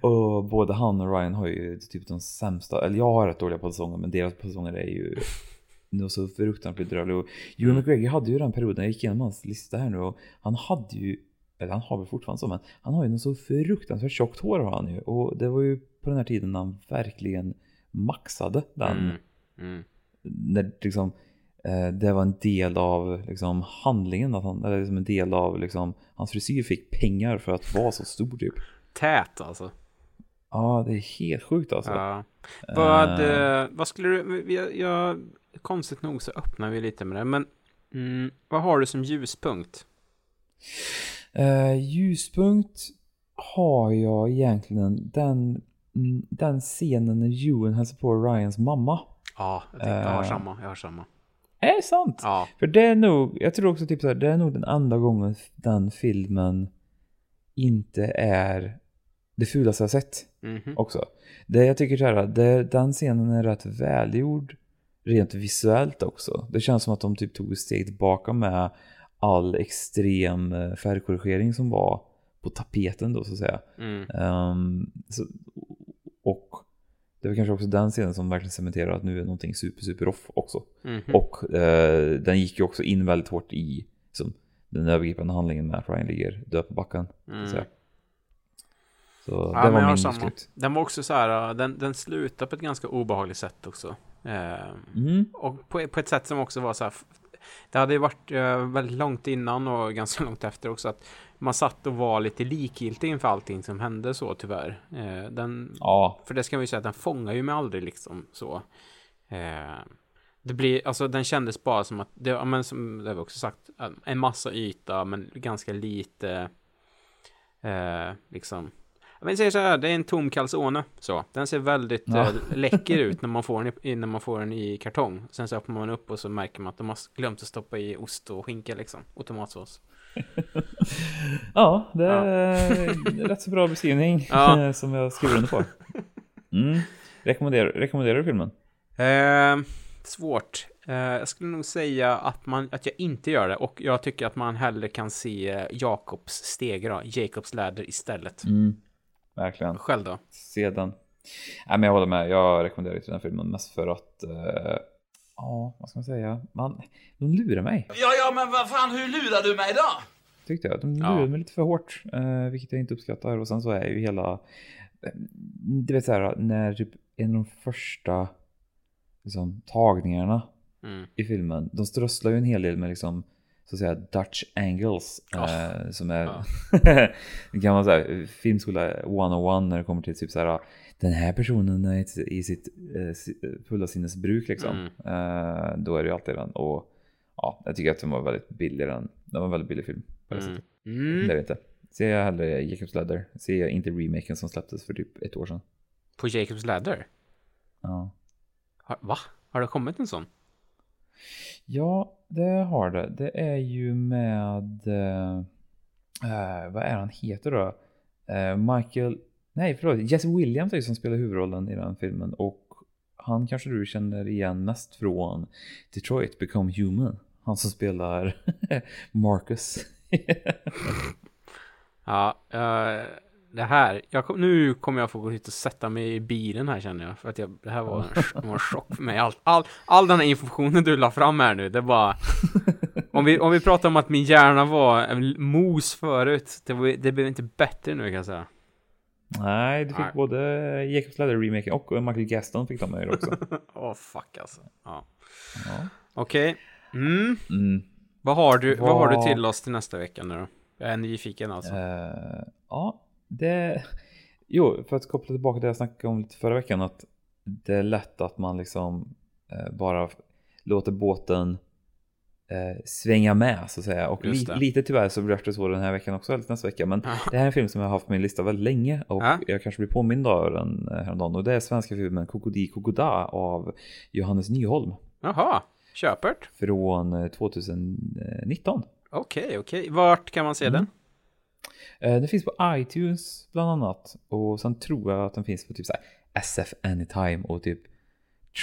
och både han och Ryan har ju typ de sämsta, eller jag har rätt dåliga säsonger men deras säsonger är ju nog så fruktansvärt bedrövliga. Och Ewan McGregor hade ju den perioden, jag gick igenom hans lista här nu och han hade ju, eller han har väl fortfarande så men han har ju något så fruktansvärt tjockt hår har han ju och det var ju på den här tiden han verkligen maxade den. Mm. Mm. När liksom eh, det var en del av liksom, handlingen, att han, eller liksom en del av liksom, hans frisyr fick pengar för att vara så stor typ. Tät alltså. Ja, det är helt sjukt alltså. Ja. Vad, eh, vad skulle du, jag, jag, konstigt nog så öppnar vi lite med det, men mm, vad har du som ljuspunkt? Eh, ljuspunkt har jag egentligen den, mm, den scenen när Ewan hälsar på Ryans mamma. Ja, jag, tänkte, jag har Eh. samma. Jag har samma. Är det sant? Ja. För det är nog, jag tror också typ så här, det är nog den enda gången den filmen inte är det fulaste jag sett Mhm. också. Det jag tycker så här, det, den scenen är rätt välgjord rent visuellt också. Det känns som att de typ tog ett steg tillbaka med all extrem eh, färgkorrigering som var på tapeten då så att säga. Mm. Ehm, så, och det var kanske också den scenen som verkligen cementerar att nu är någonting super super off också. Mhm. Och eh, den gick ju också in väldigt hårt i som, den övergripande handlingen med att Ryan ligger död på backen. så Mm. säga. Så Ja, det var min slut. Den var också så här, uh, den, den slutar på ett ganska obehagligt sätt också. Eh, Mm. Och på, på ett sätt som också var så här, det hade ju varit eh, väldigt långt innan och ganska långt efter också att man satt och var lite likgiltig inför allting som hände så tyvärr. Eh, den, Ja, För det ska vi säga att den fångar ju mig aldrig liksom så. Eh, det blir, alltså den kändes bara som att, det, men som det har vi också sagt, en massa yta men ganska lite, liksom. Men säger så här, det är en tom calzone. Så. Den ser väldigt Ja. eh, läcker ut när man, får den i, när man får den i kartong. Sen så öppnar man upp och så märker man att de har glömt att stoppa i ost och skinka liksom. Och tomatsås. ja det är en rätt så bra beskrivning Ja. som jag skriver under på. Mm. Rekommenderar, rekommenderar du filmen? Eh, svårt. Eh, jag skulle nog säga att, man, att jag inte gör det. Och jag tycker att man hellre kan se eh, Jakobs steg då. Jacobs läder istället. Mm. Verkligen. Själv då? Se den. Nej, men jag håller med. Jag rekommenderar inte den filmen mest för att eh, Ja, vad ska man säga? Man, de lurar mig. Ja, ja, men vad fan, hur lurar du mig då? Tyckte jag. De Ja. lurade mig lite för hårt. Eh, vilket jag inte uppskattar. Och sen så är ju hela... eh, Du vet så här, när typ en av de första liksom, tagningarna Mm. i filmen. De strösslar ju en hel del med liksom så att säga Dutch angles. Ja. Eh, som är det kan man säga filmskola 101 när det kommer till typ så här den här personen är i- sitt eh, fulla sinnesbruk liksom. Mm. Eh, då är det ju alltid den och ja, jag tycker att den var väldigt billig den. Det var en väldigt billig film på det Mm. sättet. Mm. Det är det inte. Ser jag hellre Jacobs Ladder. Ser jag inte remaken som släpptes för typ ett år sedan. På Jacobs läder? Ja. Har, va? Har det kommit en sån? Ja, det har det. Det är ju med... Eh, eh, vad är han heter då? Eh, Michael... Nej, förlåt. Jesse Williams är ju som spelar huvudrollen i den filmen. Och han kanske du känner igen mest från Detroit Become Human. Han som spelar Marcus. Ja, eh, det här. Jag nu kommer jag få gå hit och sätta mig i bilen här känner jag. För att jag, det här var en, var en chock för mig. All, all, all den här informationen du la fram här nu, det var... Om vi, om vi pratar om att min hjärna var en mos förut, det, var, det blev inte bättre nu kan jag säga. Nej, du fick Nej. både Jacobs Ladder remaken och Michael Gaston fick de med också. Åh fuck alltså. Ja. Ja. Okej. Mm. Mm. Vad har du, vad har du till oss till nästa vecka nu då? Jag är nyfiken alltså. Eh, ja, det... Jo, för att koppla tillbaka till det jag snackade om lite förra veckan. Att det är lätt att man liksom eh, bara låter båten eh, svänga med så att säga. Och li- lite tyvärr så blir det så den här veckan också, eller nästa vecka. Men det här är en film som jag har haft på min lista väldigt länge. Och Ja. jag kanske blir påmind av den eh, häromdagen. Och det är svenska filmen Kokodi Kokoda av Johannes Nyholm. Jaha, köpert. Från eh, 2019. Okej, okej. Vart kan man se den? Eh, Den finns på iTunes bland annat. Och sen tror jag att den finns på typ så SF Anytime och typ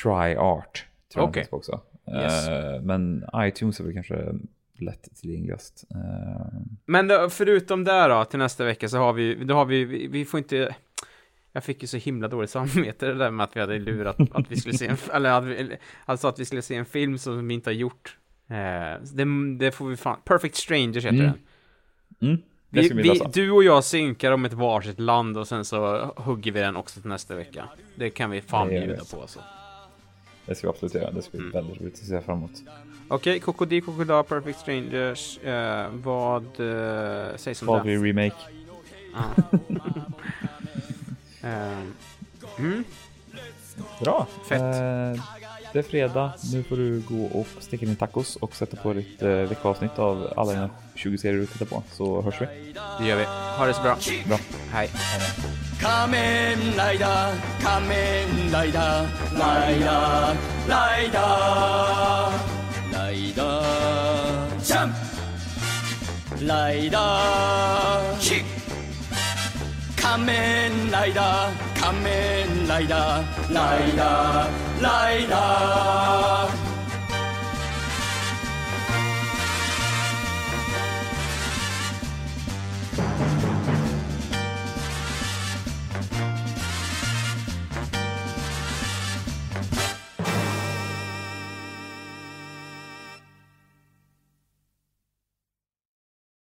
Try Art. Tror jag den Okej. finns på också. Yes. Eh, Men iTunes är väl kanske lätt tillgängligast. Eh, Men då, förutom det då, till nästa vecka så har vi, då har vi, vi, vi får inte... Jag fick ju så himla dåligt samvete det där med att vi hade lurat att vi skulle se en, eller att vi, alltså att vi skulle se en film som vi inte har gjort. Eh, det, det får vi fan, Perfect Strangers heter Mm. den. mm, Vi, vi du och jag synkar om ett varsitt land och sen så hugger vi den också till nästa vecka. Det kan vi fan Det bjuda på alltså. Det ska vi absolut göra. Det ska bli Mm. väldigt roligt att se fram emot. Okej, Kokodi Kokoda, Perfect Strangers, eh, vad eh, sägs om det? Valkyrie Remake. Ja. Eh, mm. Bra. Fett. Det är fredag, nu får du gå och steka din tacos och sätta på ditt eh, veckoavsnitt av alla dina 20 serier du tittar på, så hörs vi. Det gör vi. Ha det så bra. Bra. Hej. Hej. Jump! Kick. 仮面ライダー仮面ライダーライダーライダー